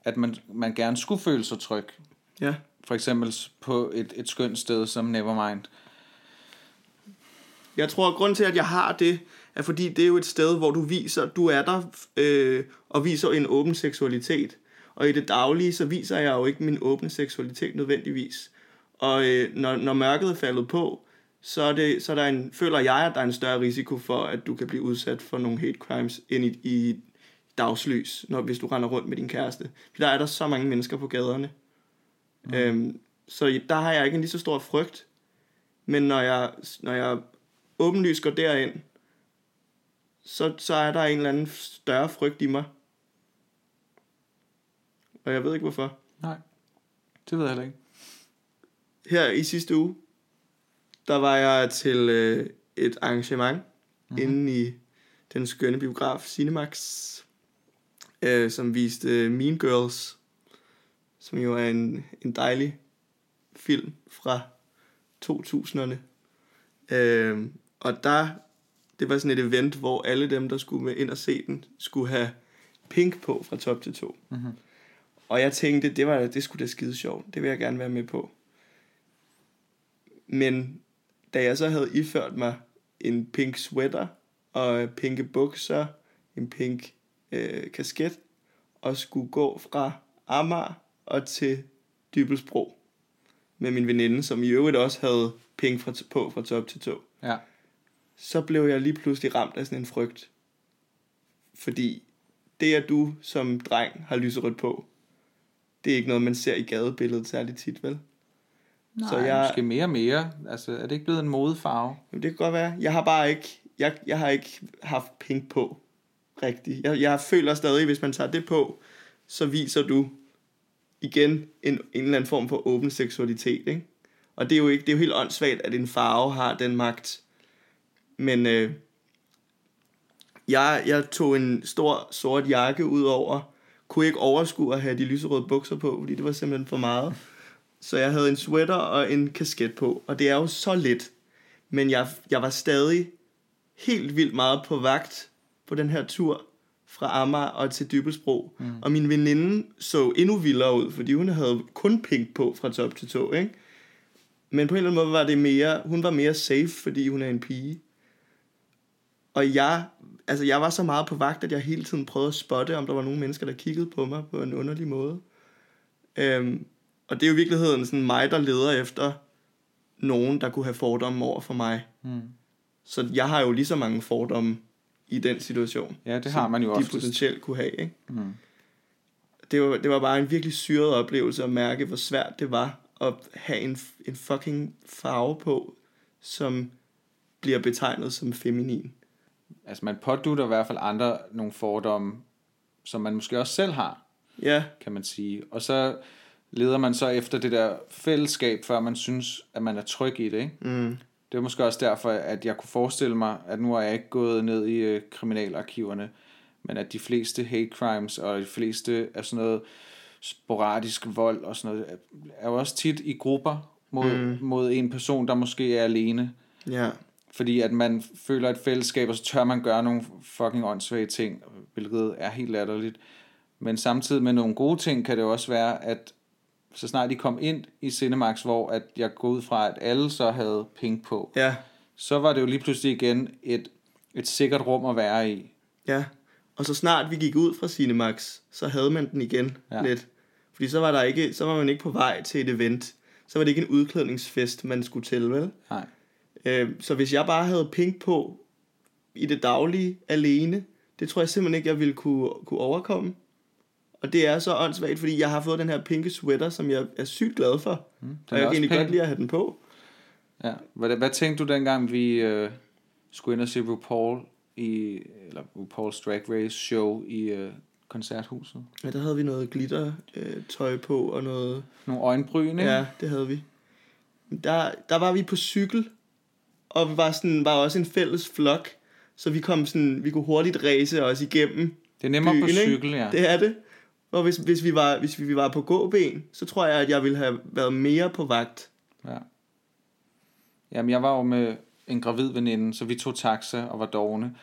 at man, man gerne skulle føle sig tryg. Ja. For eksempel på et, et skønt sted som Nevermind. Jeg tror, at grunden til, at jeg har det, er fordi det er jo et sted, hvor du viser, du er der øh, og viser en åben seksualitet. Og i det daglige, så viser jeg jo ikke min åbne seksualitet nødvendigvis. Og øh, når, når mørket er faldet på, så, er det, så er der en, føler jeg, at der er en større risiko for, at du kan blive udsat for nogle hate crimes ind i, i dagslys, når, hvis du render rundt med din kæreste. For der er der så mange mennesker på gaderne. Mm. Øhm, så der har jeg ikke en lige så stor frygt. Men når jeg, når jeg åbenlyst går derind, så, så er der en eller anden større frygt i mig. Og jeg ved ikke hvorfor. Nej, det ved jeg heller ikke. Her i sidste uge, der var jeg til øh, et arrangement mm-hmm. inde i den skønne biograf Cinemax, øh, som viste øh, Mean Girls, som jo er en, en dejlig film fra 2000'erne. Øh, og der, det var sådan et event, hvor alle dem, der skulle med ind og se den, skulle have pink på fra top til to. Mm-hmm. Og jeg tænkte, det, var, det skulle da skide sjovt. Det vil jeg gerne være med på. Men da jeg så havde iført mig en pink sweater og pinke bukser, en pink øh, kasket, og skulle gå fra Amager og til Dybelsbro med min veninde, som i øvrigt også havde pink fra, på fra top til to, Ja. så blev jeg lige pludselig ramt af sådan en frygt. Fordi det, at du som dreng har lyserødt på, det er ikke noget, man ser i gadebilledet særligt tit, vel? Nej, Så jeg... måske mere og mere. Altså, er det ikke blevet en modefarve? Jamen, det kan godt være. Jeg har bare ikke, jeg, jeg har ikke haft pink på rigtigt. Jeg, jeg føler stadig, hvis man tager det på, så viser du igen en, en eller anden form for åben seksualitet, ikke? Og det er jo ikke, det er jo helt åndssvagt, at en farve har den magt. Men øh, jeg, jeg tog en stor sort jakke ud over, kunne ikke overskue at have de lyserøde bukser på, fordi det var simpelthen for meget. Så jeg havde en sweater og en kasket på, og det er jo så let. Men jeg, jeg var stadig helt vildt meget på vagt på den her tur fra Amager og til Dybelsbro. Mm. Og min veninde så endnu vildere ud, fordi hun havde kun pink på fra top til tå, ikke? Men på en eller anden måde var det mere, hun var mere safe, fordi hun er en pige. Og jeg, altså jeg var så meget på vagt, at jeg hele tiden prøvede at spotte, om der var nogle mennesker, der kiggede på mig på en underlig måde. Øhm, og det er jo i virkeligheden sådan mig, der leder efter nogen, der kunne have fordomme over for mig. Mm. Så jeg har jo lige så mange fordomme i den situation. Ja, det har man jo de oftest. potentielt kunne have. Ikke? Mm. Det, var, det var bare en virkelig syret oplevelse at mærke, hvor svært det var at have en, en fucking farve på, som bliver betegnet som feminin. Altså, man pådutter i hvert fald andre nogle fordomme, som man måske også selv har, Ja, kan man sige. Og så leder man så efter det der fællesskab, før man synes, at man er tryg i det, ikke? mm, Det er måske også derfor, at jeg kunne forestille mig, at nu er jeg ikke gået ned i øh, kriminalarkiverne, men at de fleste hate crimes og de fleste af sådan noget sporadisk vold og sådan noget, er jo også tit i grupper mod, mm. mod en person, der måske er alene. ja, Fordi at man føler et fællesskab, og så tør man gøre nogle fucking åndssvage ting, hvilket er helt latterligt. Men samtidig med nogle gode ting, kan det også være, at så snart de kom ind i Cinemax, hvor at jeg går ud fra, at alle så havde pink på, ja, så var det jo lige pludselig igen et, et sikkert rum at være i. ja. Og så snart vi gik ud fra Cinemax, så havde man den igen Ja. lidt. Fordi så var, der ikke, så var man ikke på vej til et event. Så var det ikke en udklædningsfest, man skulle til, vel? Nej. Øh, så hvis jeg bare havde pink på i det daglige alene, det tror jeg simpelthen ikke, jeg ville kunne, kunne overkomme. Og det er så åndssvagt, fordi jeg har fået den her pinke sweater, som jeg er sygt glad for. Mm, er og jeg kan egentlig pæn. godt lide at have den på. Ja. Hvad, hvad tænkte du dengang, vi øh, skulle ind og se RuPaul i, eller RuPaul's Drag Race show i øh, koncerthuset? Ja, der havde vi noget glitter øh, tøj på og noget... Nogle øjenbryn, ikke? Ja, det havde vi. Der, der var vi på cykel, og vi var, sådan, var også en fælles flok, så vi kom sådan, vi kunne hurtigt ræse os igennem Det er nemmere på byen, ikke? cykel, ja. Det er det. Og hvis, hvis, vi var, hvis vi var på gåben, så tror jeg, at jeg ville have været mere på vagt. Ja. Jamen, jeg var jo med en gravid veninde, så vi tog taxa og var dogne.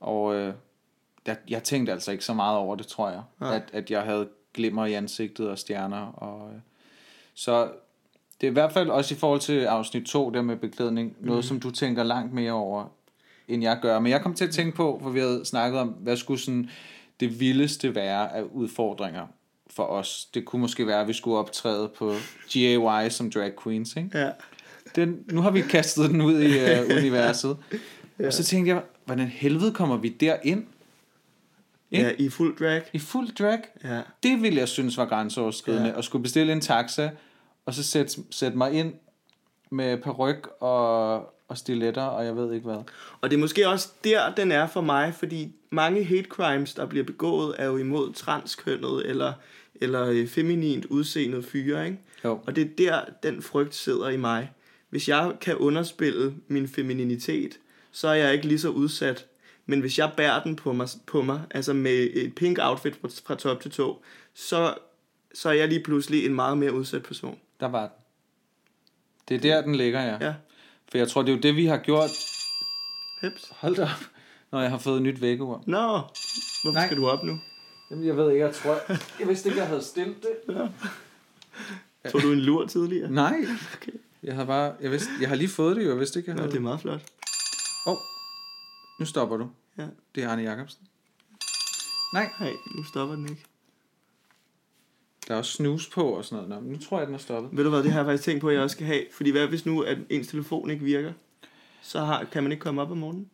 Og øh, jeg, jeg tænkte altså ikke så meget over det, tror jeg. At, at jeg havde glimmer i ansigtet og stjerner. Og, øh, så det er i hvert fald også i forhold til afsnit 2, der med beklædning, mm. noget som du tænker langt mere over, end jeg gør. Men jeg kom til at tænke på, for vi havde snakket om, hvad skulle sådan det vildeste være af udfordringer for os. Det kunne måske være, at vi skulle optræde på GAY som drag queens, ikke? Ja. den, nu har vi kastet den ud i uh, universet. ja. Og så tænkte jeg, hvordan helvede kommer vi derind? Ikke? ja, i fuld drag. I fuld drag? Ja. Det ville jeg synes var grænseoverskridende. Ja. At skulle bestille en taxa, og så sætte, sætte mig ind med peruk og, og stiletter, og jeg ved ikke hvad. Og det er måske også der, den er for mig, fordi mange hate crimes, der bliver begået, er jo imod transkønnet eller, eller øh, feminint udseende fyre, ikke? Jo. Og det er der, den frygt sidder i mig. Hvis jeg kan underspille min femininitet, så er jeg ikke lige så udsat. Men hvis jeg bærer den på mig, på mig altså med et pink outfit fra, fra top til tå, så, så er jeg lige pludselig en meget mere udsat person. Der var den. Det er der, den ligger, ja. Ja. For jeg tror, det er jo det, vi har gjort. Heps. Hold da op. Når jeg har fået et nyt vækkeur. Nå, hvorfor Nej. Skal du op nu? Jamen, jeg ved ikke, jeg tror... Jeg vidste ikke, jeg havde stillet det. Tog du en lur tidligere? Nej. Okay. Jeg har bare... Jeg, vidste, jeg har lige fået det, jo. Jeg vidste ikke, jeg Nå, havde det er meget flot. Åh, oh, nu stopper du. Ja. Det er Arne Jacobsen. Nej, Nej, nu stopper den ikke. Der er også snus på og sådan noget. Nå, nu tror jeg, den er stoppet. Ved du hvad, det har jeg faktisk tænkt på, at jeg også skal have. Fordi hvad hvis nu, at ens telefon ikke virker? Så har, kan man ikke komme op om morgenen.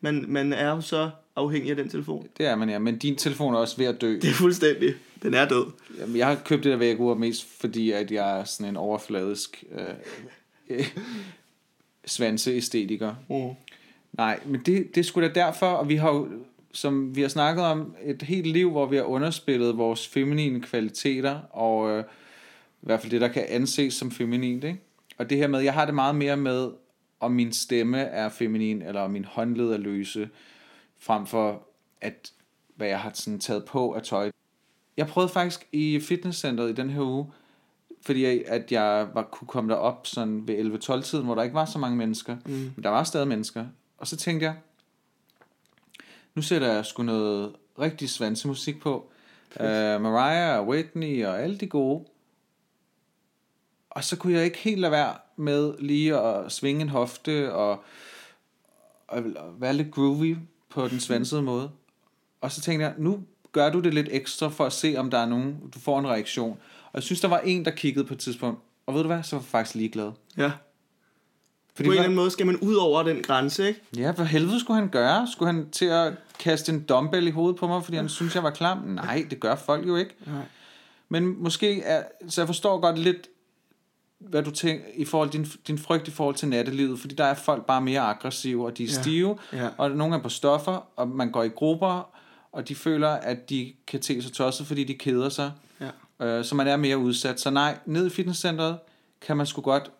Man, man er jo så afhængig af den telefon. Det er man, ja. Men din telefon er også ved at dø. Det er fuldstændig. Den er død. Jamen, jeg har købt det der vækkeur mest, fordi at jeg er sådan en overfladisk øh, <laughs> svanseæstetiker. Mm. Nej, men det, det er sgu da derfor, og vi har jo, som vi har snakket om, et helt liv, hvor vi har underspillet vores feminine kvaliteter, og øh, i hvert fald det, der kan anses som feminint, ikke? Og det her med, jeg har det meget mere med, om min stemme er feminin, eller om min håndled er løse, frem for at, hvad jeg har sådan taget på af tøj. Jeg prøvede faktisk i fitnesscenteret i den her uge, fordi jeg, at jeg var, kunne komme derop sådan ved 11-12 tiden, hvor der ikke var så mange mennesker. Mm. Men der var stadig mennesker. Og så tænkte jeg, nu sætter jeg sgu noget rigtig svansemusik på. Uh, Mariah og Whitney og alle de gode. Og så kunne jeg ikke helt lade være med lige at svinge en hofte og, og være lidt groovy på den svansede måde. Og så tænkte jeg, nu gør du det lidt ekstra for at se, om der er nogen, du får en reaktion. Og jeg synes, der var en, der kiggede på et tidspunkt. Og ved du hvad, så var jeg faktisk ligeglad. Ja. Fordi På en eller anden måde skal man ud over den grænse, ikke? Ja, hvad helvede skulle han gøre? Skulle han til at kaste en dumbbell i hovedet på mig, fordi han synes, jeg var klam? Nej, det gør folk jo ikke. Nej. Men måske er, så jeg forstår godt lidt, hvad du tænker i forhold din, din frygt i forhold til nattelivet, fordi der er folk bare mere aggressive, og de er Ja. stive, Ja. og nogle er på stoffer, og man går i grupper, og de føler, at de kan te sig tosset, fordi de keder sig. Ja. Øh, så man er mere udsat. Så nej, ned i fitnesscenteret kan man sgu godt,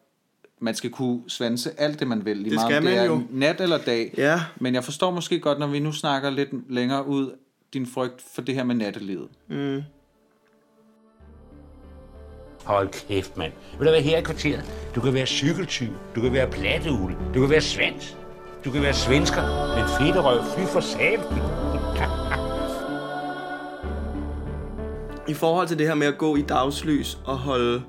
man skal kunne svanse alt det, man vil. Lige Det meget, skal om det man er jo. nat eller dag. Ja. Men jeg forstår måske godt, når vi nu snakker lidt længere ud, din frygt for det her med nattelivet. Mm. Hold kæft, mand. Vil du være her i kvarteret? Du kan være cykeltyv, du kan være platteugle, du kan være svans, du kan være svensker, men fedterøv, fy for satan. I forhold til det her med at gå i dagslys og holde,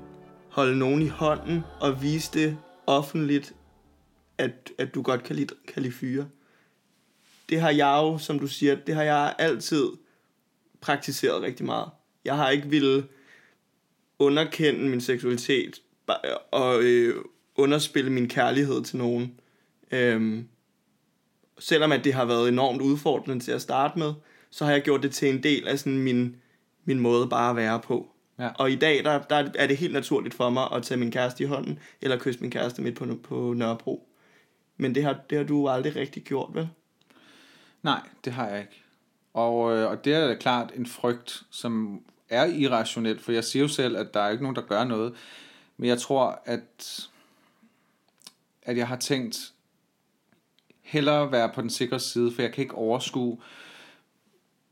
holde nogen i hånden og vise det offentligt, at, at du godt kan lide, kan lide fyre. Det har jeg jo, som du siger, det har jeg altid praktiseret rigtig meget. Jeg har ikke ville underkende min seksualitet og øh, underspille min kærlighed til nogen. Øhm, selvom at det har været enormt udfordrende til at starte med, så har jeg gjort det til en del af sådan min, min måde bare at være på. Ja. Og i dag, der, der er det helt naturligt for mig at tage min kæreste i hånden, eller kysse min kæreste midt på, på Nørrebro. Men det har, det har du aldrig rigtig gjort, vel? Nej, det har jeg ikke. Og, øh, og det er da klart en frygt, som er irrationel, for jeg siger jo selv, at der er ikke nogen, der gør noget. Men jeg tror, at, at jeg har tænkt hellere være på den sikre side, for jeg kan ikke overskue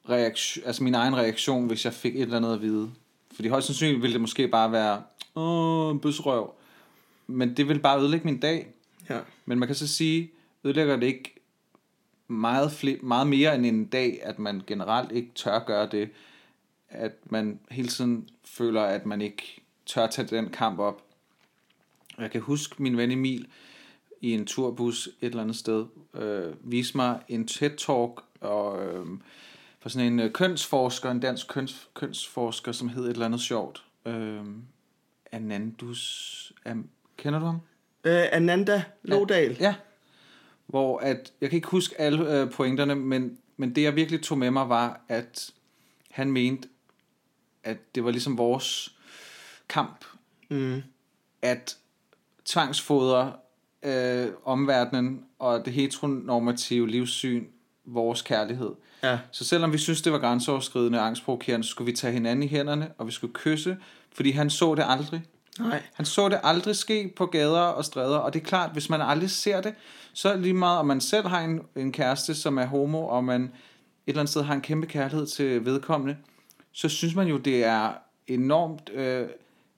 reaktion, altså min egen reaktion, hvis jeg fik et eller andet at vide. Fordi højst sandsynligt ville det måske bare være, åh, bøsrøv. Men det vil bare ødelægge min dag. Ja. Men man kan så sige, ødelægger det ikke meget, fle- meget mere end en dag, at man generelt ikke tør gøre det, at man hele tiden føler, at man ikke tør tage den kamp op. Jeg kan huske min ven Emil i en turbus et eller andet sted, øh, vise mig en TED-talk og, øh, for sådan en øh, kønsforsker, en dansk køns, kønsforsker, som hed et eller andet sjovt. Øh, Anandus, um, kender du ham? Øh, Ananda Lodal. Ja. Hvor at, jeg kan ikke huske alle øh, pointerne, men, men det jeg virkelig tog med mig var, at han mente, at det var ligesom vores kamp, Mm. at tvangsfodre øh, omverdenen og det heteronormative livssyn vores kærlighed. Ja. Så selvom vi synes, det var grænseoverskridende og angstprovokerende, så skulle vi tage hinanden i hænderne, og vi skulle kysse, fordi han så det aldrig. Nej. Han så det aldrig ske på gader og stræder, og det er klart, hvis man aldrig ser det, så lige meget, om man selv har en, en kæreste, som er homo, og man et eller andet sted har en kæmpe kærlighed til vedkommende, så synes man jo, det er enormt øh,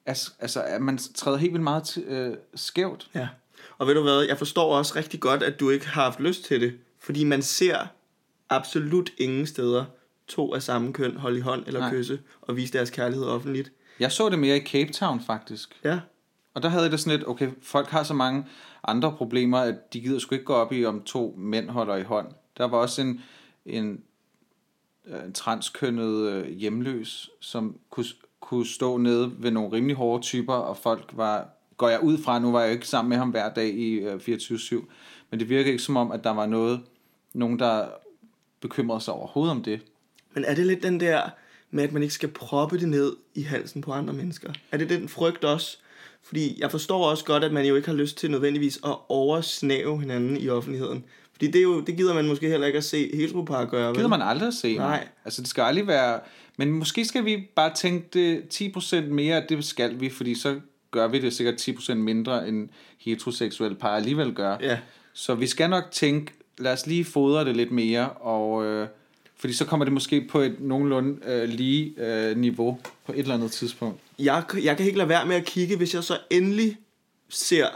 altså, at man træder helt vildt meget til, øh, skævt. Ja. Og ved du hvad, jeg forstår også rigtig godt, at du ikke har haft lyst til det. Fordi man ser absolut ingen steder to af samme køn holde i hånd eller Nej. Kysse og vise deres kærlighed offentligt. Jeg så det mere i Cape Town, faktisk. Ja. Og der havde jeg det sådan lidt, okay, folk har så mange andre problemer, at de gider sgu ikke gå op i, om to mænd holder i hånd. Der var også en, en, øh, en transkønnet øh, hjemløs, som kunne, kunne stå nede ved nogle rimelig hårde typer, og folk var, går jeg ud fra, nu var jeg jo ikke sammen med ham hver dag i øh, 24-7, men det virker ikke som om, at der var noget, nogen, der bekymrede sig overhovedet om det. Men er det lidt den der med, at man ikke skal proppe det ned i halsen på andre mennesker? Er det den frygt også? Fordi jeg forstår også godt, at man jo ikke har lyst til nødvendigvis at oversnæve hinanden i offentligheden. Fordi det, er jo, det gider man måske heller ikke at se heteropar gøre. vel? gider man aldrig at se. Nej. Altså, det skal aldrig være... Men måske skal vi bare tænke det 10% mere, at det skal vi, fordi så gør vi det sikkert 10% mindre, end heteroseksuelle par alligevel gør. Ja. Så vi skal nok tænke, lad os lige fodre det lidt mere, og, øh, fordi så kommer det måske på et nogenlunde øh, lige øh, niveau på et eller andet tidspunkt. Jeg, jeg kan ikke lade være med at kigge, hvis jeg så endelig ser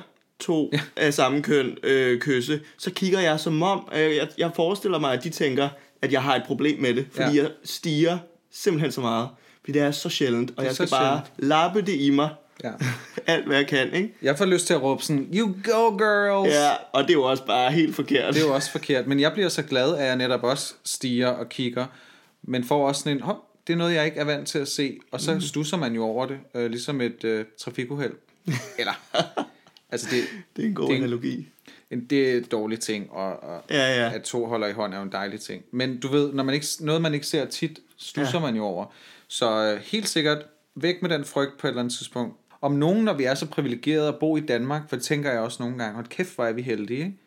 to ja. af samme køn øh, kysse, så kigger jeg som om, øh, jeg, jeg forestiller mig, at de tænker, at jeg har et problem med det, fordi Ja. jeg stiger simpelthen så meget. Fordi det er så sjældent, og jeg skal bare sjældent. lappe det i mig, Ja. <laughs> alt hvad jeg kan, ikke? Jeg får lyst til at råbe sådan, you go girls! Ja, og det er jo også bare helt forkert. Det er jo <laughs> også forkert, men jeg bliver så glad, at jeg netop også stiger og kigger, men får også sådan en, hop, det er noget, jeg ikke er vant til at se, og så stusser man jo over det, øh, ligesom et øh, trafikuheld. <laughs> Eller, altså det, det er en god det er en- analogi. en, det er en dårlig ting, og, og Ja, ja. at to holder i hånd er jo en dejlig ting. Men du ved, når man ikke, noget man ikke ser tit, stusser. Ja. man jo over. Så øh, helt sikkert, væk med den frygt på et eller andet tidspunkt. Om nogen, når vi er så privilegerede at bo i Danmark, for det tænker jeg også nogle gange, hold kæft, hvor er vi heldige, ikke?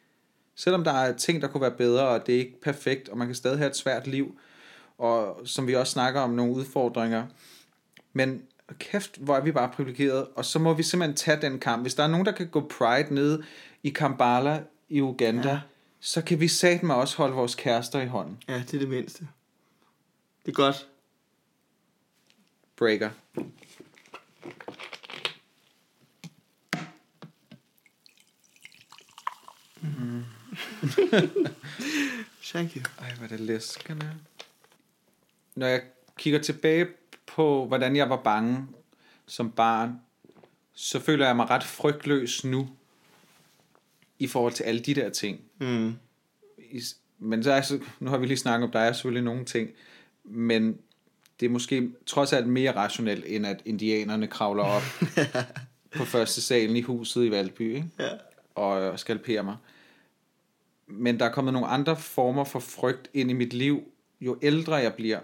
Selvom der er ting, der kunne være bedre, og det er ikke perfekt, og man kan stadig have et svært liv, og som vi også snakker om, nogle udfordringer. Men kæft, hvor er vi bare privilegerede, og så må vi simpelthen tage den kamp. Hvis der er nogen, der kan gå Pride ned i Kampala i Uganda, ja. Ja. så kan vi satme også holde vores kærester i hånden. Ja, det er det mindste. Det er godt. Breaker. <laughs> Thank you. Ej, hvor det læskende. Når jeg kigger tilbage på, hvordan jeg var bange som barn, så føler jeg mig ret frygtløs nu, i forhold til alle de der ting. Mm. I- Men så er, nu har vi lige snakket om, der er selvfølgelig nogle ting, men det er måske trods alt mere rationelt, end at indianerne kravler op <laughs> på første salen i huset i Valby, ikke? Ja. og skalpere mig. Men der er kommet nogle andre former for frygt ind i mit liv, jo ældre jeg bliver,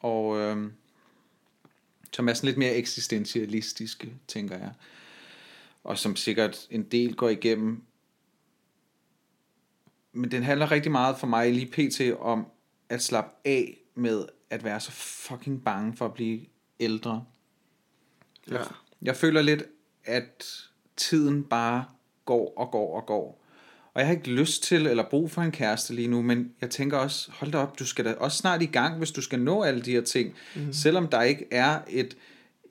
og øhm, som er sådan lidt mere eksistentialistiske, tænker jeg. Og som sikkert en del går igennem. Men den handler rigtig meget for mig lige pt. om at slappe af med at være så fucking bange for at blive ældre. Ja. Jeg føler lidt, at tiden bare går og går og går. Og jeg har ikke lyst til eller brug for en kæreste lige nu, men jeg tænker også, hold da op, du skal da også snart i gang, hvis du skal nå alle de her ting. Mm. Selvom der ikke er et,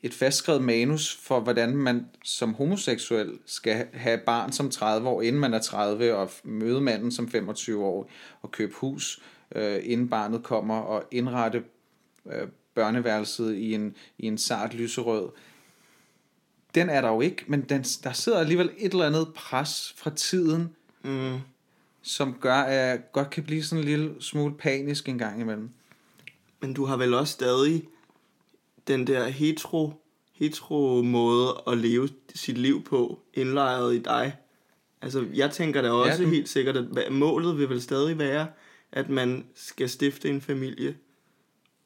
et fastskrevet manus for, hvordan man som homoseksuel skal have barn som 30 år, inden man er 30, og møde manden som 25 år, og købe hus, øh, inden barnet kommer, og indrette øh, børneværelset i en, i en sart lyserød den er der jo ikke, men den, der sidder alligevel et eller andet pres fra tiden, Mm. som gør, at jeg godt kan blive sådan en lille smule panisk en gang imellem. Men du har vel også stadig den der hetero, hetero måde at leve sit liv på, indlejret i dig. Altså, jeg tænker da også Ja, du- helt sikkert, at målet vil vel stadig være, at man skal stifte en familie,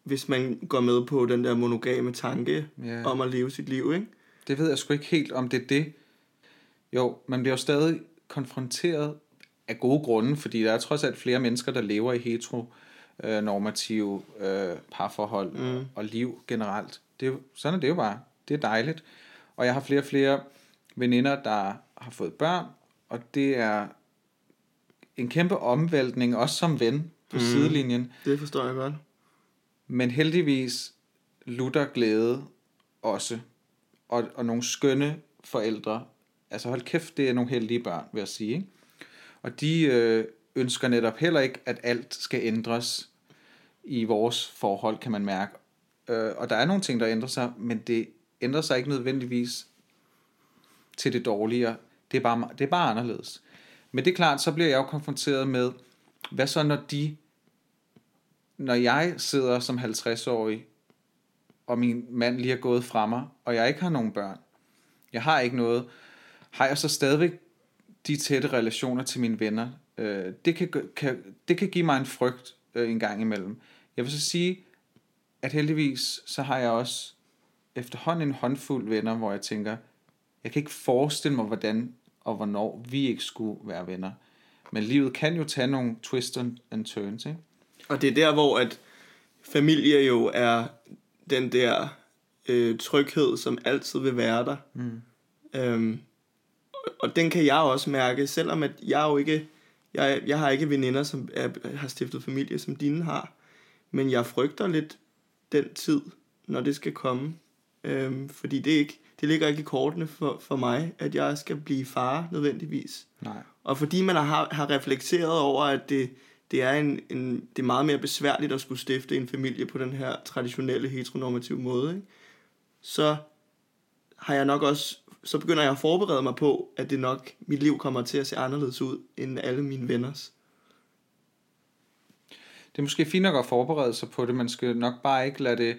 hvis man går med på den der monogame tanke Ja. om at leve sit liv, ikke? Det ved jeg sgu ikke helt, om det er det. Jo, man bliver jo stadig konfronteret af gode grunde, fordi der er trods alt flere mennesker, der lever i heteronormative øh, parforhold mm. og liv generelt. Det er jo, sådan er det jo bare. Det er dejligt. Og jeg har flere og flere veninder, der har fået børn, og det er en kæmpe omvæltning, også som ven på mm. sidelinjen. Det forstår jeg godt. Men heldigvis lutter glæde også. og, og nogle skønne forældre. Altså hold kæft, det er nogle heldige børn, vil jeg sige. Ikke? Og de øh, ønsker netop heller ikke, at alt skal ændres i vores forhold, kan man mærke. Øh, og der er nogle ting, der ændrer sig, men det ændrer sig ikke nødvendigvis til det dårligere. Det er bare, det er bare anderledes. Men det er klart, så bliver jeg jo konfronteret med, hvad så når de, når jeg sidder som 50-årig, og min mand lige er gået fra mig, og jeg ikke har nogen børn, jeg har ikke noget, har jeg så stadigvæk de tætte relationer til mine venner. Øh, det, kan, kan, det kan give mig en frygt øh, en gang imellem. Jeg vil så sige, at heldigvis, så har jeg også efterhånden en håndfuld venner, hvor jeg tænker, jeg kan ikke forestille mig, hvordan og hvornår vi ikke skulle være venner. Men livet kan jo tage nogle twists and turns, ikke? Og det er der, hvor at familie jo er den der øh, tryghed, som altid vil være der. Mm. Øhm, og den kan jeg også mærke, selvom at jeg jo ikke, jeg, jeg har ikke veninder, som er, har stiftet familie, som dine har. Men jeg frygter lidt den tid, når det skal komme. Øhm, fordi det, ikke, det ligger ikke i kortene for, for mig, at jeg skal blive far nødvendigvis. Nej. Og fordi man har, har reflekteret over, at det, det, er en, en, det er meget mere besværligt at skulle stifte en familie på den her traditionelle heteronormative måde, ikke? så har jeg nok også, så begynder jeg at forberede mig på, at det nok, mit liv kommer til at se anderledes ud, end alle mine venners. Det er måske fint nok at forberede sig på det, man skal nok bare ikke lade det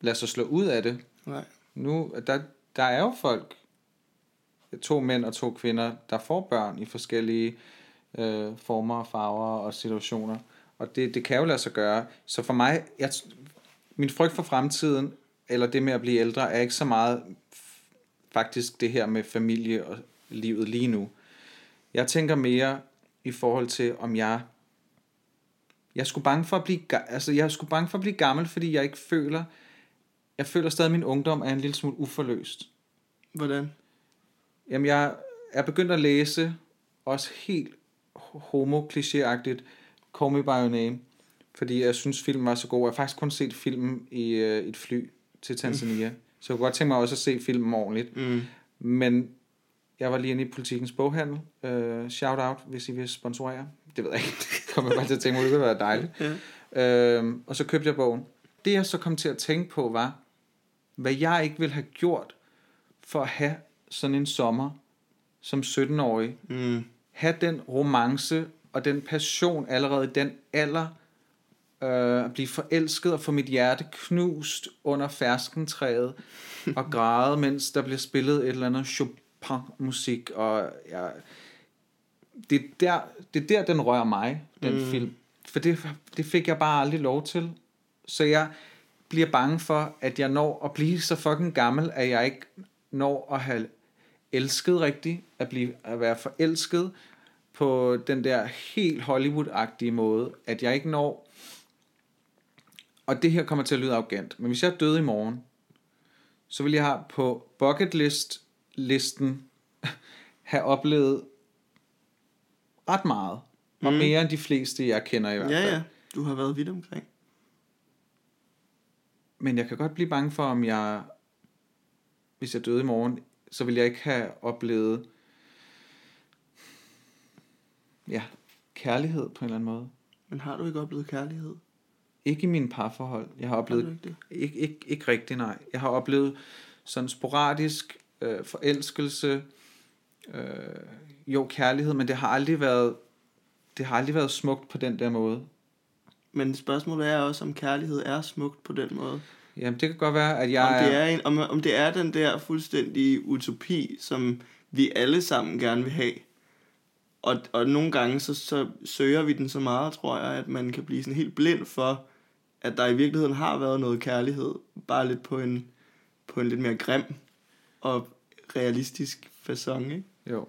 lade sig slå ud af det. Nej. Nu, der, der er jo folk, to mænd og to kvinder, der får børn i forskellige øh, former og farver og situationer. Og det, det kan jo lade sig gøre. Så for mig, jeg, min frygt for fremtiden, eller det med at blive ældre, er ikke så meget faktisk det her med familie og livet lige nu. Jeg tænker mere i forhold til, om jeg jeg skulle bange for at blive, altså jeg skulle bange for at blive gammel, fordi jeg ikke føler, jeg føler stadig, at min ungdom er en lille smule uforløst. Hvordan? Jamen, jeg er begyndt at læse, også helt homo agtigt Call Me By Your Name, fordi jeg synes, filmen var så god. Jeg har faktisk kun set filmen i øh, et fly til Tanzania, mm. så jeg kunne godt tænke mig også at se filmen ordentligt. Mm. Men jeg var lige inde i politikens boghandel. Uh, shout out, hvis I vil sponsorere. Det ved jeg ikke. <laughs> Kommer jeg bare til at tænke mig, det ville være dejligt. ja. uh, og så købte jeg bogen. Det jeg så kom til at tænke på var, hvad jeg ikke ville have gjort for at have sådan en sommer som 17-årig. Mm. Have den romance og den passion allerede i den alder. Øh, blive forelsket og få mit hjerte knust under ferskentræet <laughs> og græde, mens der bliver spillet et eller andet Chopin-musik. Og ja, det, er der, det er der, den rører mig, den mm. film. For det, det fik jeg bare aldrig lov til. Så jeg bliver bange for, at jeg når at blive så fucking gammel, at jeg ikke når at have elsket rigtigt, at, blive, at være forelsket på den der helt Hollywood-agtige måde, at jeg ikke når, og det her kommer til at lyde arrogant, men hvis jeg er død i morgen, så vil jeg på bucket list listen <laughs> have oplevet ret meget, og mm. mere end de fleste, jeg kender i hvert fald. Ja, ja, du har været vidt omkring. Men jeg kan godt blive bange for, om jeg, hvis jeg døde i morgen, så vil jeg ikke have oplevet, ja, kærlighed på en eller anden måde. Men har du ikke oplevet kærlighed? Ikke i mine parforhold. Jeg har oplevet, det? ikke, ikke, ikke rigtigt, nej. Jeg har oplevet sådan sporadisk øh, forelskelse, øh, jo kærlighed, men det har aldrig været, det har aldrig været smukt på den der måde. Men spørgsmålet er også, om kærlighed er smukt på den måde. Jamen, det kan godt være, at jeg Om det er, en, om, om det er den der fuldstændige utopi, som vi alle sammen gerne vil have. Og, og nogle gange så, så søger vi den så meget, tror jeg, at man kan blive sådan helt blind for, at der i virkeligheden har været noget kærlighed, bare lidt på en, på en lidt mere grim og realistisk façon, ikke? Jo.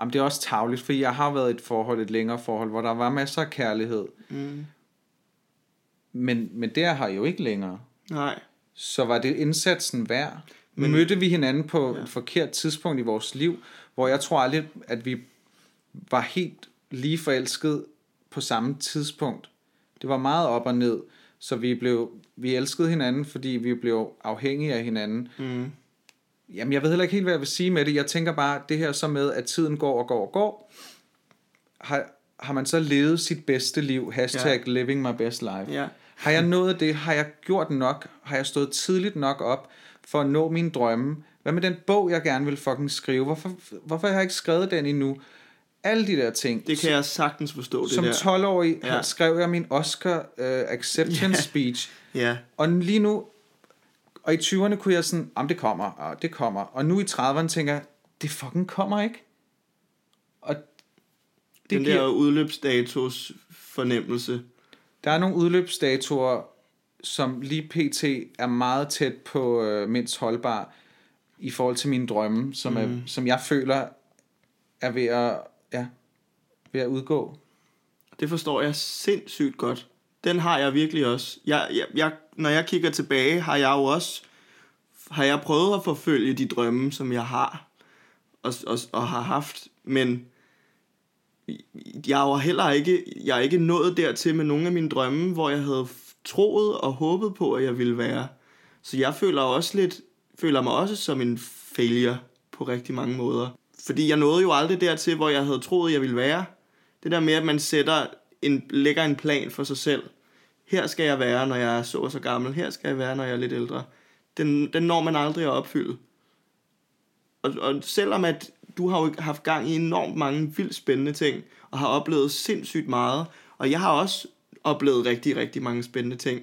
Jamen, det er også tavligt, fordi jeg har været i et forhold, et længere forhold, hvor der var masser af kærlighed. Mm. Men, men der har jeg jo ikke længere. Nej. Så var det indsatsen værd? Men, Men- mødte vi hinanden på Ja. et forkert tidspunkt i vores liv, hvor jeg tror aldrig, at vi var helt lige forelsket på samme tidspunkt. Det var meget op og ned, så vi blev vi elskede hinanden, fordi vi blev afhængige af hinanden. Mm. Jamen, jeg ved heller ikke helt, hvad jeg vil sige med det. Jeg tænker bare, det her så med, at tiden går og går og går. Har, har man så levet sit bedste liv? Hashtag Ja. living my best life. Ja. Har jeg nået det? Har jeg gjort nok? Har jeg stået tidligt nok op for at nå mine drømme? Hvad med den bog, jeg gerne vil fucking skrive? Hvorfor, hvorfor har jeg ikke skrevet den endnu? Alle de der ting. Det kan jeg sagtens forstå, det Som der. 12-årig ja. Skrev jeg min Oscar uh, acceptance Ja. speech. Ja, Og lige nu, og i 20'erne kunne jeg sådan, om det kommer, og det kommer. Og nu i 30'erne tænker jeg, det fucking kommer ikke. Og det den giver, der udløbsdatos fornemmelse. der er nogle udløbsdatoer, som lige pt. er meget tæt på øh, mindst holdbar i forhold til mine drømme, som, er, som jeg føler er ved at, ved at udgå. Det forstår jeg sindssygt godt. Den har jeg virkelig også. Jeg, jeg, jeg, når jeg kigger tilbage, har jeg jo også har jeg prøvet at forfølge de drømme, som jeg har og, og, og har haft, men jeg var heller ikke, jeg er ikke nået dertil med nogle af mine drømme, hvor jeg havde troet og håbet på, at jeg ville være. Så jeg føler også lidt, føler mig også som en failure på rigtig mange måder. Fordi jeg nåede jo aldrig dertil, hvor jeg havde troet, jeg ville være. Det der med, at man sætter en, lægger en plan for sig selv. Her skal jeg være, når jeg er så og så gammel. Her skal jeg være, når jeg er lidt ældre. Den, den når man aldrig at opfylde. Og, og selvom at du har jo haft gang i enormt mange vildt spændende ting, og har oplevet sindssygt meget, og jeg har også oplevet rigtig, rigtig mange spændende ting,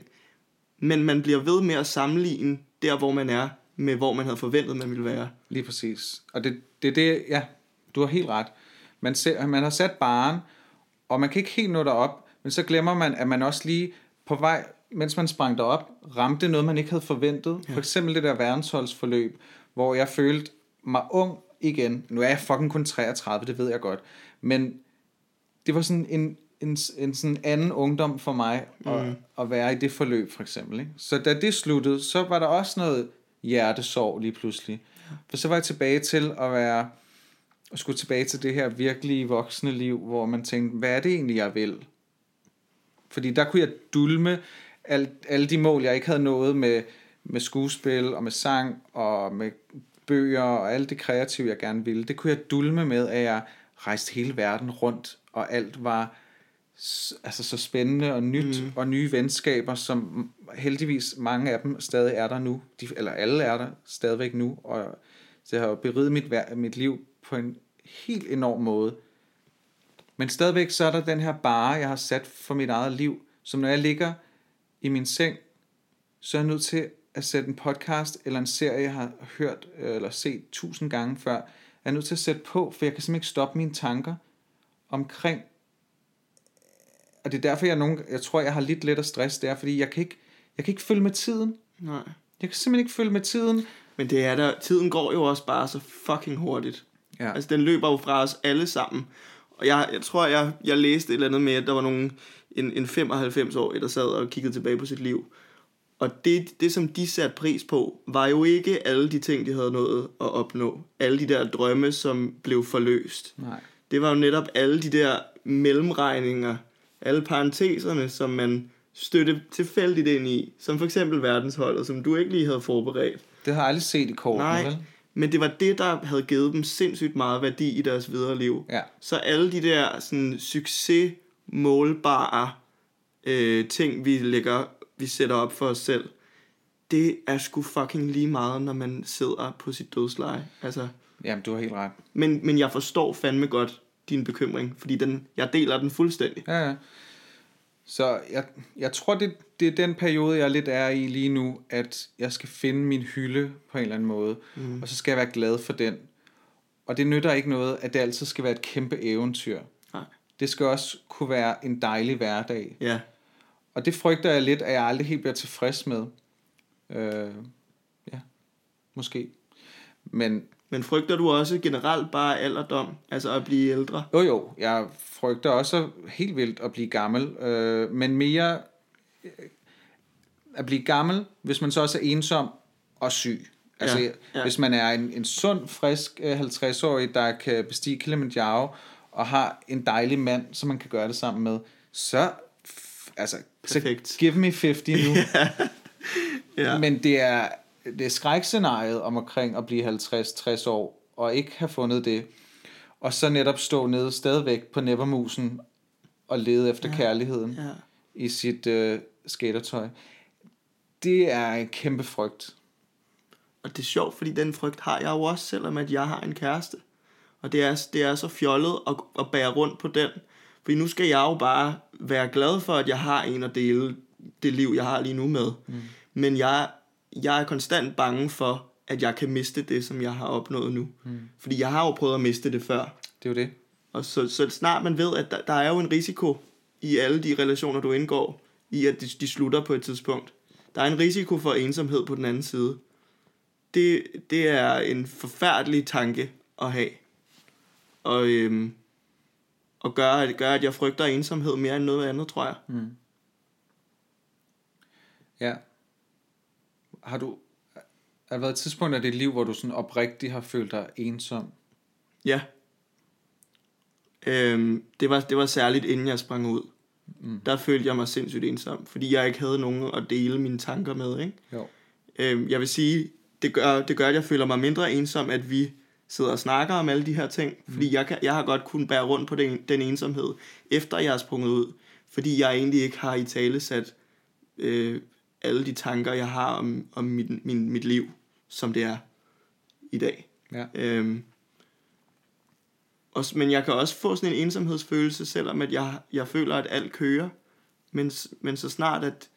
men man bliver ved med at sammenligne der, hvor man er, med hvor man havde forventet, man ville være. Lige præcis. Og det, det er det, ja, du har helt ret. Man, ser, man har sat baren, og man kan ikke helt nå derop, men så glemmer man, at man også lige på vej, mens man sprang derop, ramte noget, man ikke havde forventet. Ja. For eksempel det der verdensholdsforløb, hvor jeg følte mig ung igen. Nu er jeg fucking kun 33, det ved jeg godt. Men det var sådan en, en, en sådan anden ungdom for mig at, mm. at være i det forløb, for eksempel. Ikke? Så da det sluttede, så var der også noget hjertesorg lige pludselig. For så var jeg tilbage til at være, skulle tilbage til det her virkelige voksne liv, hvor man tænkte, hvad er det egentlig, jeg vil? Fordi der kunne jeg dulme al, alle de mål, jeg ikke havde nået med, med skuespil og med sang og med bøger og alt det kreative, jeg gerne ville. Det kunne jeg dulme med, at jeg rejste hele verden rundt, og alt var altså så spændende og nyt, mm. og nye venskaber, som heldigvis mange af dem stadig er der nu, de, eller alle er der stadigvæk nu, og det har beriget mit, mit liv på en helt enorm måde. Men stadigvæk så er der den her bare, jeg har sat for mit eget liv, som når jeg ligger i min seng, så er jeg nødt til at sætte en podcast eller en serie, jeg har hørt øh, eller set tusind gange før, er nødt til at sætte på, for jeg kan simpelthen ikke stoppe mine tanker omkring, og det er derfor, jeg, nogen, jeg tror, jeg har lidt lidt af stress, det er, fordi jeg kan ikke, jeg kan ikke følge med tiden. Nej. Jeg kan simpelthen ikke følge med tiden. Men det er der, tiden går jo også bare så fucking hurtigt. Ja. Altså, den løber jo fra os alle sammen. Og jeg, jeg tror, jeg, jeg læste et eller andet med, at der var nogen, en, en 95-årig, der sad og kiggede tilbage på sit liv. Og det, det, som de satte pris på, var jo ikke alle de ting, de havde nået at opnå. Alle de der drømme, som blev forløst. Nej. Det var jo netop alle de der mellemregninger, alle parenteserne, som man støtte tilfældigt ind i. Som for eksempel verdensholdet, som du ikke lige havde forberedt. Det har jeg aldrig set i korten, Nej, vel? Men det var det, der havde givet dem sindssygt meget værdi i deres videre liv. Ja. Så alle de der sådan, succes målbare øh, ting, vi, lægger, vi sætter op for os selv, det er sgu fucking lige meget, når man sidder på sit dødsleje. Altså, Jamen, du har helt ret. men, men jeg forstår fandme godt din bekymring, fordi den, jeg deler den fuldstændig. Ja, ja. Så jeg, jeg tror, det, det er den periode, jeg lidt er i lige nu, at jeg skal finde min hylde på en eller anden måde, mm. og så skal jeg være glad for den. Og det nytter ikke noget, at det altid skal være et kæmpe eventyr. Nej. Det skal også kunne være en dejlig hverdag. Ja, Og det frygter jeg lidt, at jeg aldrig helt bliver tilfreds med. Øh, ja, måske. Men men frygter du også generelt bare alderdom, altså at blive ældre? Jo jo, jeg frygter også helt vildt at blive gammel, øh, men mere øh, at blive gammel, hvis man så også er ensom og syg. Altså, Ja, ja, ja. ja. hvis man er en, en sund, frisk øh, 50-årig, der kan bestige Kilimanjaro, og har en dejlig mand, som man kan gøre det sammen med, så, altså, Perfekt. så give me 50 nu. <laughs> Ja. Men det er, det er skrækscenariet om omkring at blive 50-60 år, og ikke have fundet det, og så netop stå nede stadigvæk på Nevermusen og lede efter ja. kærligheden Ja. i sit øh, skatertøj. Det er en kæmpe frygt. Og det er sjovt, fordi den frygt har jeg jo også, selvom at jeg har en kæreste. Og det er, det er så fjollet at, at bære rundt på den. Fordi nu skal jeg jo bare være glad for, at jeg har en at dele det liv, jeg har lige nu med. Mm. Men jeg, jeg er konstant bange for, at jeg kan miste det, som jeg har opnået nu. Mm. Fordi jeg har jo prøvet at miste det før. Det er jo det. Og så, så snart man ved, at der, der er jo en risiko i alle de relationer, du indgår, i at de, de slutter på et tidspunkt. Der er en risiko for ensomhed på den anden side. Det, det er en forfærdelig tanke at have. Og, øhm, og gør, at, gør, at jeg frygter ensomhed mere end noget andet, tror jeg. Mm. Ja. Har du... Har der været et tidspunkt af dit liv, hvor du sådan oprigtigt har følt dig ensom? Ja. Øhm, det, var, det var særligt inden jeg sprang ud. Mm. Der følte jeg mig sindssygt ensom, fordi jeg ikke havde nogen at dele mine tanker med, ikke? Jo. Øhm, jeg vil sige, det gør, det gør, at jeg føler mig mindre ensom, at vi sidder og snakker om alle de her ting. Fordi jeg, kan, jeg har godt kunnet bære rundt på den, den ensomhed, efter jeg er sprunget ud. Fordi jeg egentlig ikke har i tale sat øh, alle de tanker, jeg har om, om mit, min, mit liv, som det er i dag. Ja. Øhm, og, men jeg kan også få sådan en ensomhedsfølelse, selvom at jeg, jeg føler, at alt kører. Men, men så snart, at,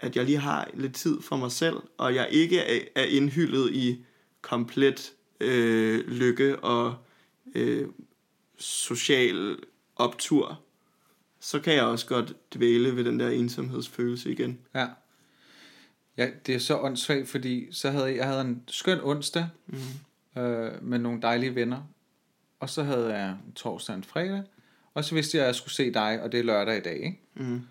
at jeg lige har lidt tid for mig selv, og jeg ikke er, er indhyldet i komplet øh, lykke og øh, social optur, så kan jeg også godt dvæle ved den der ensomhedsfølelse igen. Ja. Ja, det er så åndssvagt, fordi så havde jeg, jeg havde en skøn onsdag mm. øh, med nogle dejlige venner. Og så havde jeg en torsdag og en fredag. Og så vidste jeg, at jeg skulle se dig, og det er lørdag i dag, ikke? Mm.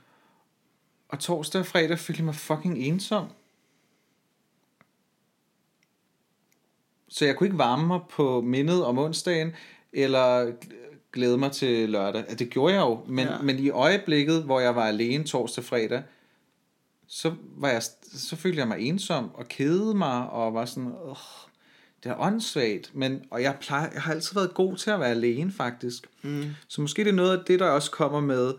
Og torsdag og fredag følte jeg mig fucking ensom. Så jeg kunne ikke varme mig på mindet om onsdagen, eller glæde mig til lørdag. Ja, Det gjorde jeg jo, men, ja. men i øjeblikket, hvor jeg var alene torsdag og fredag, så, var jeg, så følte jeg mig ensom og kedede mig, og var sådan, Åh, det er åndssvagt. Men, og jeg, plejer, jeg har altid været god til at være alene, faktisk. Mm. Så måske det er noget af det, der også kommer med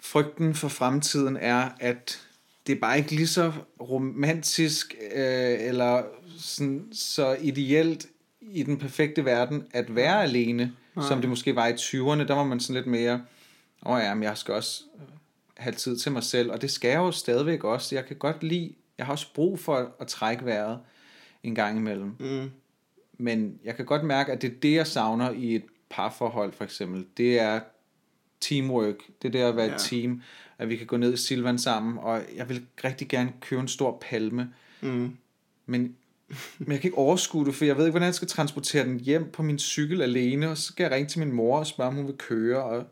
frygten for fremtiden, er, at det er bare ikke lige så romantisk, øh, eller sådan, så ideelt i den perfekte verden, at være alene, Nej. som det måske var i 20'erne. Der var man sådan lidt mere, åh oh ja, men jeg skal også have tid til mig selv, og det skal jeg jo stadigvæk også. Jeg kan godt lide, jeg har også brug for at trække vejret en gang imellem. Mm. Men jeg kan godt mærke, at det er det, jeg savner i et parforhold for eksempel. Det er teamwork. Det er det at være Ja. et team. At vi kan gå ned i Silvan sammen, og jeg vil rigtig gerne købe en stor palme. Mm. Men, men jeg kan ikke overskue det, for jeg ved ikke, hvordan jeg skal transportere den hjem på min cykel alene, og så skal jeg ringe til min mor og spørge, om hun vil køre, og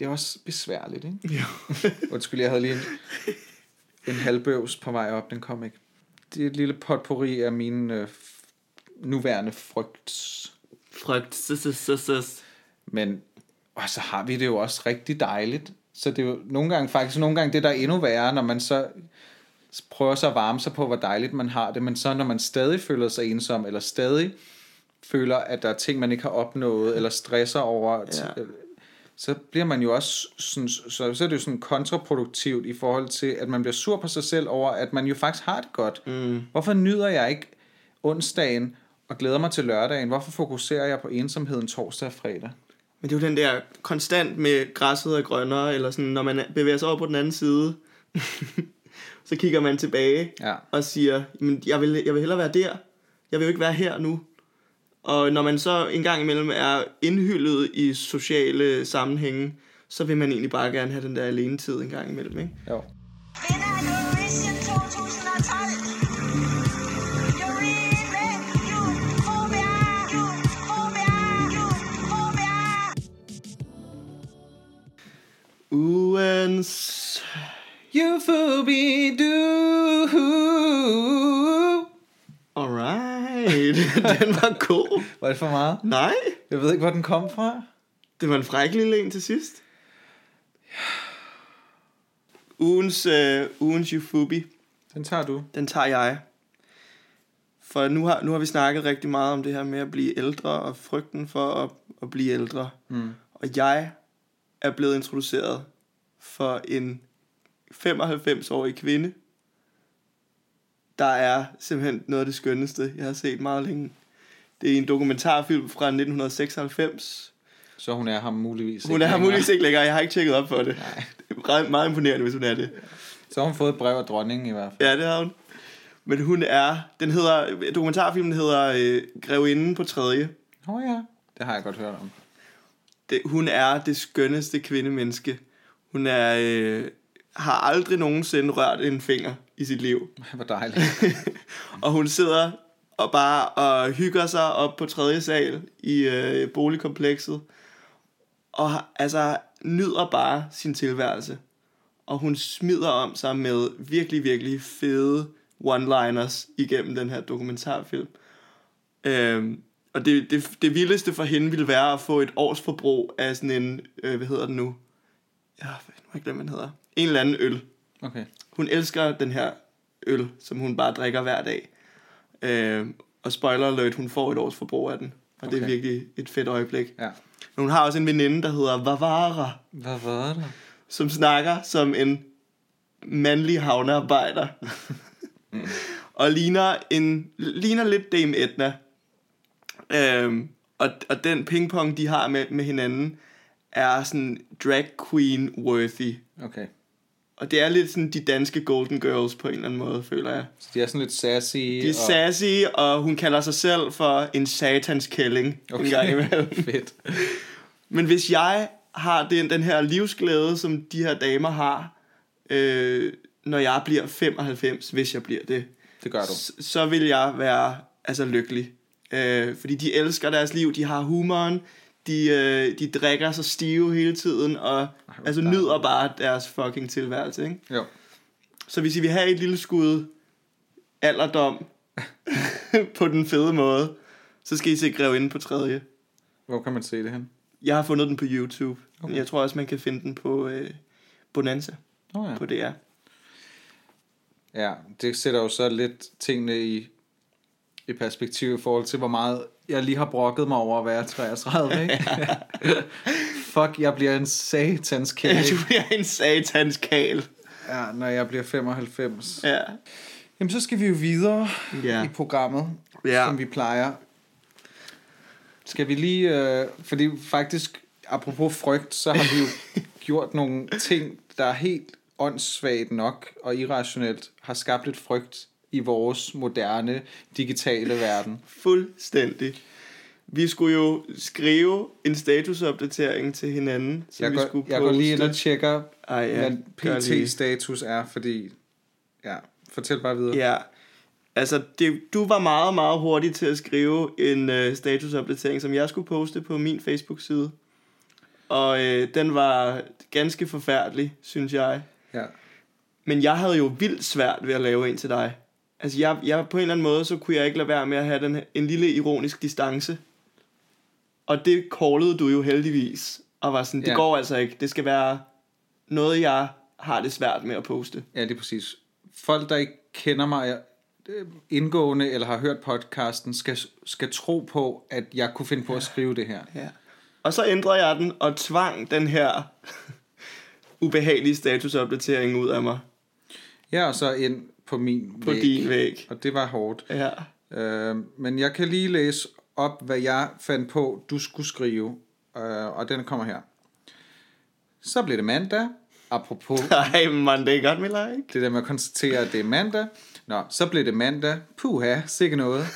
det er også besværligt, ikke? Ja. <laughs> Undskyld, jeg havde lige en, en halvbøvs på vej op, den kom ikke. Det er et lille potpourri af mine øh, nuværende frygt. Frygt. Sus, sus, sus, sus. Men og så har vi det jo også rigtig dejligt. Så det er jo nogle gange faktisk nogle gange det, der er endnu værre, når man så prøver så at varme sig på, hvor dejligt man har det, men så når man stadig føler sig ensom, eller stadig føler, at der er ting, man ikke har opnået, eller stresser over, Ja. Så bliver man jo også sådan, så, så er det jo sådan kontraproduktivt i forhold til, at man bliver sur på sig selv over, at man jo faktisk har det godt. Mm. Hvorfor nyder jeg ikke onsdagen og glæder mig til lørdagen? Hvorfor fokuserer jeg på ensomheden torsdag og fredag? Men det er jo den der konstant med græsset er grønnere, eller sådan, når man bevæger sig over på den anden side, <laughs> så kigger man tilbage Ja. og siger, men jeg vil, jeg vil hellere være der. Jeg vil jo ikke være her nu. Og når man så en gang imellem er indhyllet i sociale sammenhænge, så vil man egentlig bare gerne have den der alene tid en gang imellem, ikke? Jo. Vinder af Eurovision 2012. Eurovision, Eufobia, Eufobia, Eufobia. Ugens... Euphobidu. Alright, <laughs> den var god. Var det for meget? Nej, Jeg ved ikke, hvor den kom fra. det var en fræk lille en til sidst. Ugens, øh, ugens Eufubi, Den tager du. den tager jeg. For nu har, nu har vi snakket rigtig meget om det her med at blive ældre, og frygten for at, at blive ældre. Mm. Og jeg er blevet introduceret for en 95-årig kvinde, der er simpelthen noget af det skønneste, jeg har set meget længe. Det er en dokumentarfilm fra 1996. Så hun er ham muligvis Hun er længere. muligvis ikke længere, jeg har ikke tjekket op for det. Nej. <laughs> Det er meget, meget imponerende, hvis hun er det. Så har hun fået et brev af dronningen i hvert fald. Ja, det har hun. Men hun er, den hedder, dokumentarfilmen hedder øh, Grevinden på tredje. Åh oh, ja, det har jeg godt hørt om. Det, hun er det skønneste kvindemenneske. Hun er, øh, har aldrig nogensinde rørt en finger i sit liv. <laughs> Hvor dejligt. <laughs> og hun sidder og bare og hygger sig op på tredje sal i øh, boligkomplekset. Og altså nyder bare sin tilværelse. Og hun smider om sig med virkelig, virkelig fede one-liners igennem den her dokumentarfilm. Øhm, og det, det, det vildeste for hende ville være at få et års forbrug af sådan en, øh, hvad hedder den nu? Ja, nu har jeg glemt, hvad den hedder. En eller anden øl. Okay. Hun elsker den her øl, som hun bare drikker hver dag. Øh, og spoiler alert, hun får et års forbrug af den. Og okay. det er virkelig et fedt øjeblik. Ja. Men hun har også en veninde, der hedder Vavara, Hvad var det? som snakker som en mandlig havnearbejder. og ligner, en, ligner lidt Dame Edna. Øhm, og, og den pingpong, de har med, med hinanden, er sådan drag queen worthy. Okay. Og det er lidt sådan de danske Golden Girls på en eller anden måde, føler jeg. Så de er sådan lidt sassy. De er sassy, og hun kalder sig selv for en satans kælling okay. en gang imellem. <laughs> Fedt. Men hvis jeg har den, den her livsglæde, som de her damer har, øh, når jeg bliver 95, hvis jeg bliver det, Det gør du. s- så vil jeg være altså lykkelig. Øh, fordi de elsker deres liv, de har humoren, de, øh, de drikker sig stive hele tiden, og hvor altså nyder bare deres fucking tilværelse, ikke? Jo. Så hvis I vil have et lille skud alderdom <laughs> på den fede måde, så skal I se Grevinden på tredje. Hvor kan man se det hen? Jeg har fundet den på YouTube. Okay. Jeg tror også, man kan finde den på øh, Bonanza Nå ja. på DR. Ja, det sætter jo så lidt tingene i, i perspektiv i forhold til, hvor meget jeg lige har brokket mig over at være 33, ikke? <laughs> Fuck, jeg bliver en satans Ja, kæle, <laughs> du bliver en satans kal. ja, når jeg bliver 95. Ja. Jamen, så skal vi jo videre Ja. i programmet, Ja. som vi plejer. Skal vi lige... Øh, fordi faktisk, apropos frygt, så har vi jo <laughs> gjort nogle ting, der er helt åndssvagt nok og irrationelt har skabt et frygt i vores moderne digitale verden. Fuldstændig. Vi skulle jo skrive en statusopdatering til hinanden, som Jeg vi går, skulle jeg går lige ind og poste. tjekker, Ej, ja, hvad. PT-status er, fordi... Ja, fortæl bare videre. Ja, altså det, du var meget, meget hurtig til at skrive en øh, statusopdatering, som jeg skulle poste på min Facebook-side. Og øh, den var ganske forfærdelig, synes jeg. Ja. Men jeg havde jo vildt svært ved at lave en til dig. Altså jeg, jeg på en eller anden måde, så kunne jeg ikke lade være med at have den, en lille ironisk distance. Og det callede du jo heldigvis. Og var sådan, det Ja. går altså ikke. Det skal være noget, jeg har det svært med at poste. Ja, det er præcis. Folk, der ikke kender mig øh, indgående eller har hørt podcasten, skal, skal tro på, at jeg kunne finde på at skrive det her. Ja. Og så ændrede jeg den og tvang den her <laughs> ubehagelige statusopdatering ud af mig Ja, og så ind på min på væg. din væg. Og det var hårdt. Ja. Øh, men jeg kan lige læse op, hvad jeg fandt på, du skulle skrive. Øh, og den kommer her. Så blev det mandag. Apropos Ej, Monday got me like. det der med at konstatere, at det er mandag. Nå, så blev det mandag. Puha, sikke noget.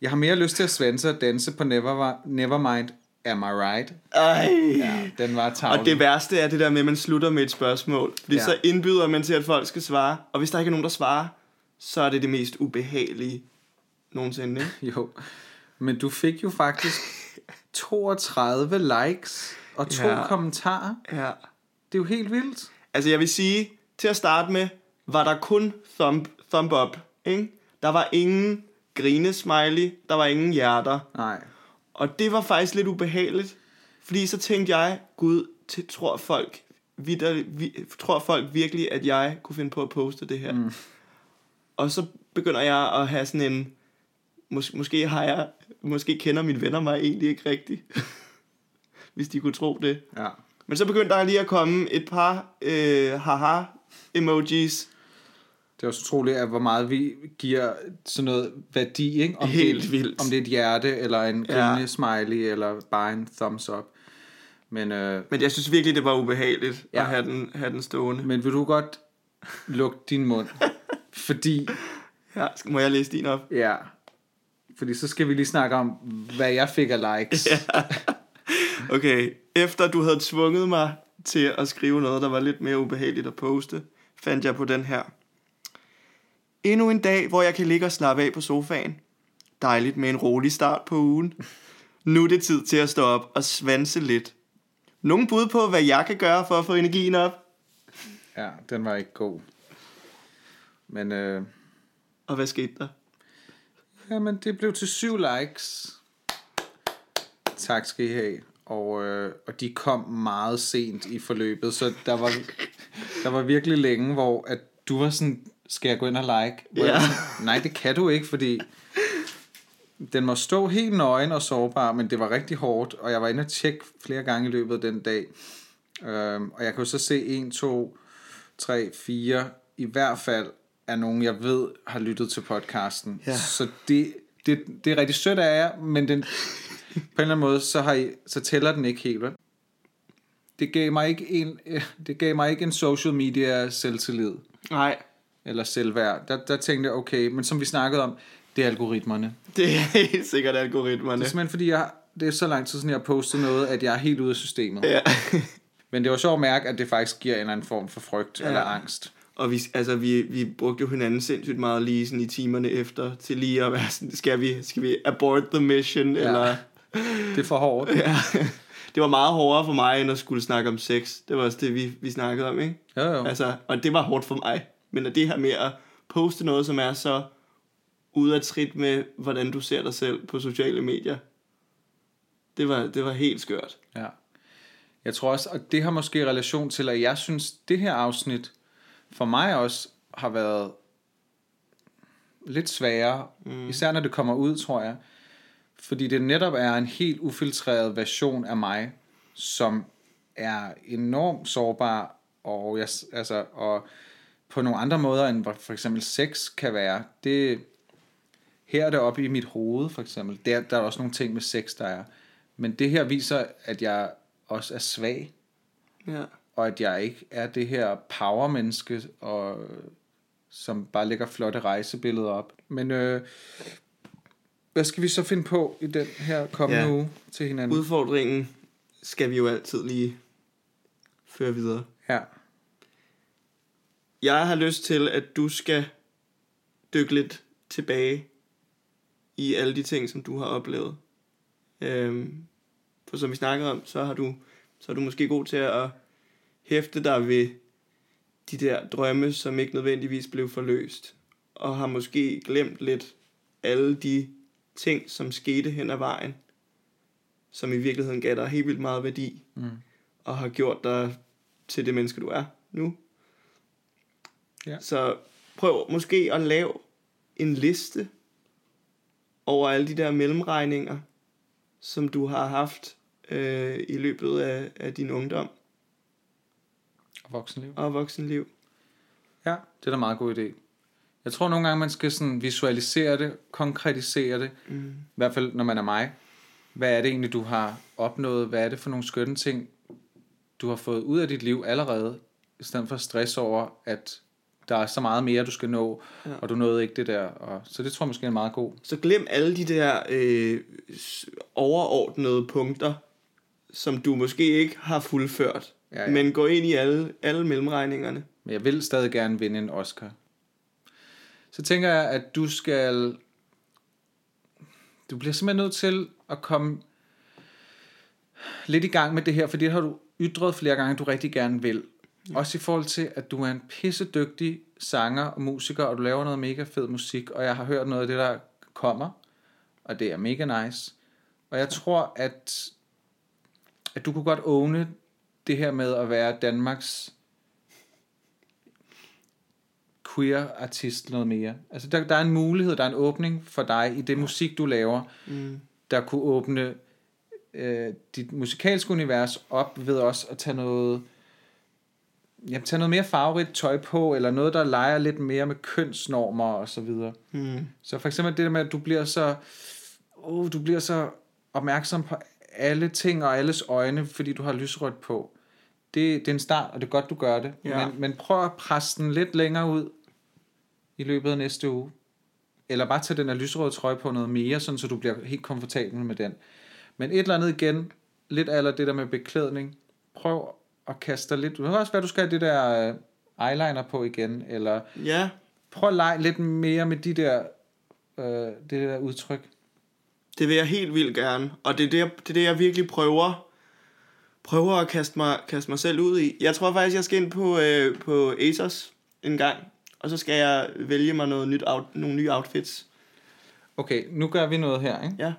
Jeg har mere lyst til at svense og danse på Never, Nevermind. Am I right? Ej. Ja, den var tavlig. Og det værste er det der med, at man slutter med et spørgsmål. Fordi Ja. så indbyder man til, at folk skal svare. Og hvis der ikke er nogen, der svarer, så er det det mest ubehagelige nogensinde. Ikke? <laughs> Jo, men du fik jo faktisk 32 likes og to Ja. kommentarer. Ja. Det er jo helt vildt. Altså jeg vil sige, til at starte med, var der kun thumb, thumb up. Ikke? Der var ingen grinesmiley, der var ingen hjerter. Nej. Og det var faktisk lidt ubehageligt. Fordi så tænkte jeg, gud, til, tror folk vidder, vi, tror folk virkelig, at jeg kunne finde på at poste det her. Mm. Og så begynder jeg at have sådan en, Mås- måske har jeg, måske kender mine venner mig egentlig ikke rigtigt. <laughs> Hvis de kunne tro det. Ja. Men så begyndte der lige at komme et par øh, haha emojis. Det er også utroligt, at hvor meget vi giver sådan noget værdi, ikke? Om Helt det, vildt. Om det er et hjerte, eller en Ja. grinende smiley, eller bare en thumbs up. Men, øh, Men jeg synes virkelig, det var ubehageligt ja. Ja. at have den, have den stående. men vil du godt lukke din mund? <laughs> Fordi, Ja, må jeg læse din op? ja, fordi så skal vi lige snakke om, hvad jeg fik af likes. Ja. <laughs> Okay, efter du havde tvunget mig til at skrive noget, der var lidt mere ubehageligt at poste, fandt jeg på den her. Endnu en dag, hvor jeg kan ligge og slappe af på sofaen. Dejligt med en rolig start på ugen. Nu er det tid til at stå op og svanse lidt. Nogle bud på, hvad jeg kan gøre for at få energien op? ja, den var ikke god. Men, øh, Og hvad skete der? Jamen, det blev til syv likes. Tak skal I have. Og, øh, og de kom meget sent i forløbet, så der var, der var virkelig længe, hvor at du var sådan, skal jeg gå ind og like? Jeg Ja. Nej, det kan du ikke, fordi den må stå helt nøgen og sårbar, men det var rigtig hårdt, og jeg var inde og tjekke flere gange i løbet af den dag. Øhm, og jeg kan jo så se 1, 2, 3, 4, i hvert fald er nogen, jeg ved, har lyttet til podcasten. Ja. Så det, det, det er rigtig sødt af jer, men den, på en eller anden måde, så, har I, så tæller den ikke helt. Vel? Det gav mig ikke en, <laughs> det gav mig ikke en social media selvtillid Nej, eller selvværd. Der, der tænkte jeg, okay, men som vi snakkede om, det er algoritmerne. det er helt sikkert algoritmerne. Det er simpelthen fordi, jeg, det er så lang tid siden, jeg har postet noget, at jeg er helt ude af systemet. Ja. <laughs> Men det var sjovt at mærke, at det faktisk giver en eller anden form for frygt ja. eller angst. Og vi, altså, vi, vi brugte jo hinanden sindssygt meget lige sådan i timerne efter, til lige at være sådan, skal vi, skal vi abort the mission, ja. eller... Det er for hårdt. <laughs> Ja. Det var meget hårdere for mig, end at skulle snakke om sex. Det var også det, vi, vi snakkede om, ikke? Jo, jo. Altså, og det var hårdt for mig. Men at det her med at poste noget, som er så ude af trit med, hvordan du ser dig selv på sociale medier, det var, det var helt skørt. Ja. Jeg tror også, og det har måske relation til, at jeg synes, det her afsnit for mig også har været lidt sværere. Mm. Især når det kommer ud, tror jeg. Fordi det netop er en helt ufiltreret version af mig, som er enormt sårbar, og, jeg, altså, og på nogle andre måder, end for eksempel sex kan være. Det, her er det oppe i mit hoved, for eksempel. Der, der er også nogle ting med sex, der er. Men det her viser, at jeg også er svag, Ja. og at jeg ikke er det her power-menneske, og, som bare lægger flotte rejsebilleder op. Men øh, hvad skal vi så finde på i den her kommende ja. uge til hinanden? Udfordringen skal vi jo altid lige føre videre. Ja. Jeg har lyst til, at du skal dykke lidt tilbage i alle de ting, som du har oplevet. Øhm, for som vi snakkede om, så har du, så er du måske god til at hæfte dig ved de der drømme, som ikke nødvendigvis blev forløst. Og har måske glemt lidt alle de ting, som skete hen ad vejen, som i virkeligheden gav dig helt vildt meget værdi, mm. og har gjort dig til det menneske, du er nu. Ja. Så prøv måske at lave en liste over alle de der mellemregninger, som du har haft øh, i løbet af, af din ungdom Og voksenliv. og voksenliv. Ja, det er da en meget god idé. Jeg tror nogle gange, man skal sådan visualisere det, konkretisere det. Mm. I hvert fald, når man er mig. Hvad er det egentlig, du har opnået? Hvad er det for nogle skønne ting, du har fået ud af dit liv allerede? I stedet for stress over, at der er så meget mere, du skal nå, ja. og du nåede ikke det der. Og, så det tror jeg måske er meget god. Så glem alle de der øh, overordnede punkter, som du måske ikke har fuldført. Ja, ja. Men gå ind i alle, alle mellemregningerne. Men jeg vil stadig gerne vinde en Oscar. Så tænker jeg, at du skal... Du bliver simpelthen nødt til at komme lidt i gang med det her, for det har du ytret flere gange, at du rigtig gerne vil. Også i forhold til, at du er en pissedygtig sanger og musiker, og du laver noget mega fed musik, og jeg har hørt noget af det, der kommer, og det er mega nice. Og jeg tror, at, at du kunne godt åne det her med at være Danmarks queer-artist noget mere. Altså, der, der er en mulighed, der er en åbning for dig i det musik, du laver, mm. der kunne åbne øh, dit musikalske univers op ved også at tage noget, jamen, tage noget mere farverigt tøj på, eller noget, der leger lidt mere med kønsnormer og så videre. Mm. Så for eksempel det der med, at du bliver så, oh, du bliver så opmærksom på alle ting og alles øjne, fordi du har lysrødt på. Det, det er en start, og det er godt, du gør det. Ja. Men, men prøv at presse den lidt længere ud i løbet af næste uge. Eller bare tage den her lysrøde trøje på noget mere, sådan så du bliver helt komfortabel med den. Men et eller andet igen, lidt aller det der med beklædning. Prøv at kaste dig lidt. Det kan også være, du skal have det der øh, eyeliner på igen, eller Ja, prøv at lege lidt mere med de der, øh, det der udtryk. det vil jeg helt vildt gerne. Og det er det, jeg- det, er det jeg virkelig prøver, prøver at kaste mig, kaste mig selv ud i. Jeg tror faktisk, jeg skal ind på, øh, på Asos en gang. Og så skal jeg vælge mig noget nyt out, nogle nye outfits. Okay, nu gør vi noget her, ikke? Ja,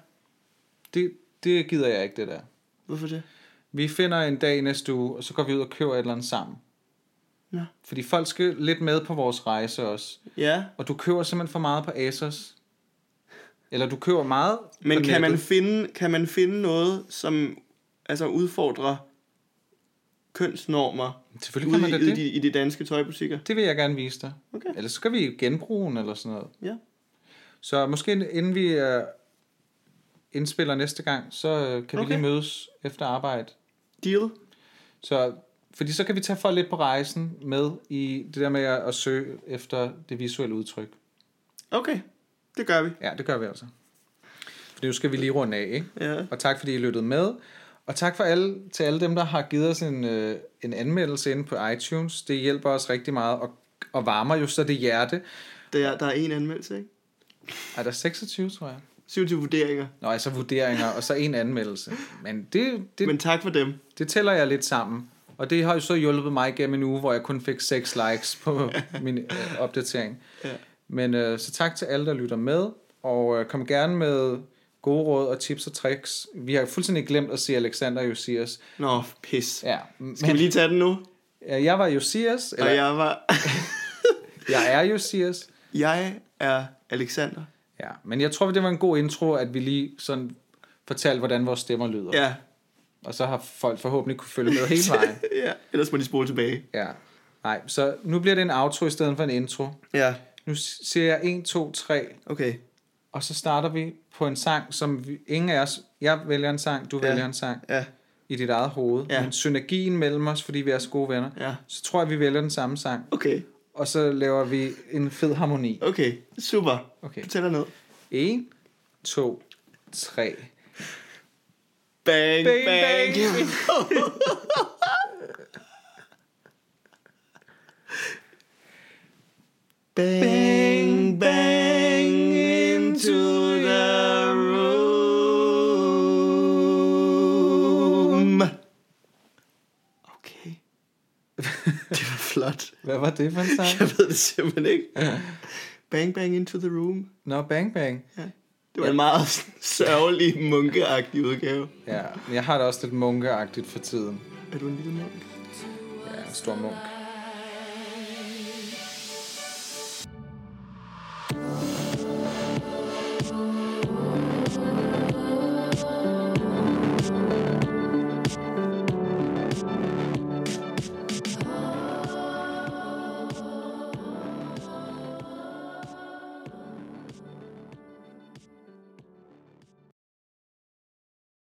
Det, det gider jeg ikke, det der. hvorfor det? Vi finder en dag næste uge, og så går vi ud og køber et eller andet sammen. Nå. Fordi folk skal lidt med på vores rejse også. Ja, Og du køber simpelthen for meget på Asos. Eller du køber meget men kan man, finde, kan man finde noget, som altså udfordrer kønsnormer Selvfølgelig kan man da i, det. i, de, i de danske tøjbutikker? Det vil jeg gerne vise dig. Okay. Ellers så skal vi genbruge den eller sådan noget. Ja. Så måske inden vi uh, indspiller næste gang, så uh, kan vi Okay. lige mødes efter arbejde. Deal? Så, fordi så kan vi tage folk lidt på rejsen med i det der med at, at søge efter det visuelle udtryk. Okay, det gør vi. Ja, det gør vi altså. For nu skal vi lige runde af, ikke? Ja. Og tak fordi I lyttede med. Og tak for alle, til alle dem, der har givet os en, øh, en anmeldelse inde på iTunes. Det hjælper os rigtig meget og, og varmer jo så det hjerte. Der, der er en anmeldelse, ikke? Er der 26, tror jeg? 27 vurderinger. Nå, altså vurderinger, og så en anmeldelse. Men det, det, Men tak for dem. det tæller jeg lidt sammen. Og det har jo så hjulpet mig gennem en uge, hvor jeg kun fik 6 likes på <laughs> min øh, opdatering. Ja. Men øh, så tak til alle, der lytter med. Og øh, kom gerne med gode råd og tips og tricks. Vi har fuldstændig glemt at se Alexander Josias. Nå, pis. Ja, men, Skal vi lige tage den nu? Jeg var Josias, eller Og jeg, jeg var... <laughs> jeg er Josias. jeg er Alexander. Ja, men jeg tror, det var en god intro, at vi lige sådan fortalte, hvordan vores stemmer lyder. Ja. Og så har folk forhåbentlig kunne følge med hele vejen. <laughs> ja, ellers må de spole tilbage. Ja. Nej, så nu bliver det en outro i stedet for en intro. Ja, Nu siger jeg 1, 2, 3, okay. og så starter vi på en sang, som vi, ingen af os... Jeg vælger en sang, du Ja. vælger en sang Ja, i dit eget hoved. Ja. Men synergien mellem os, fordi vi er så gode venner, ja. så tror jeg, vi vælger den samme sang. Okay, Og så laver vi en fed harmoni. okay. Super. Okay. Du tæller ned. 1, 2, 3. Bang, Bang, <laughs> bang. bang. Bang, bang into the Flot. Hvad var det for en sang? Jeg ved det simpelthen ikke. Bang, bang into the room. Nå, Bang Bang. Det var en meget sørgelig, munkeagtig udgave. Ja, men jeg har det også lidt munkeagtigt for tiden. Er du en lille munk? Ja, en stor munk.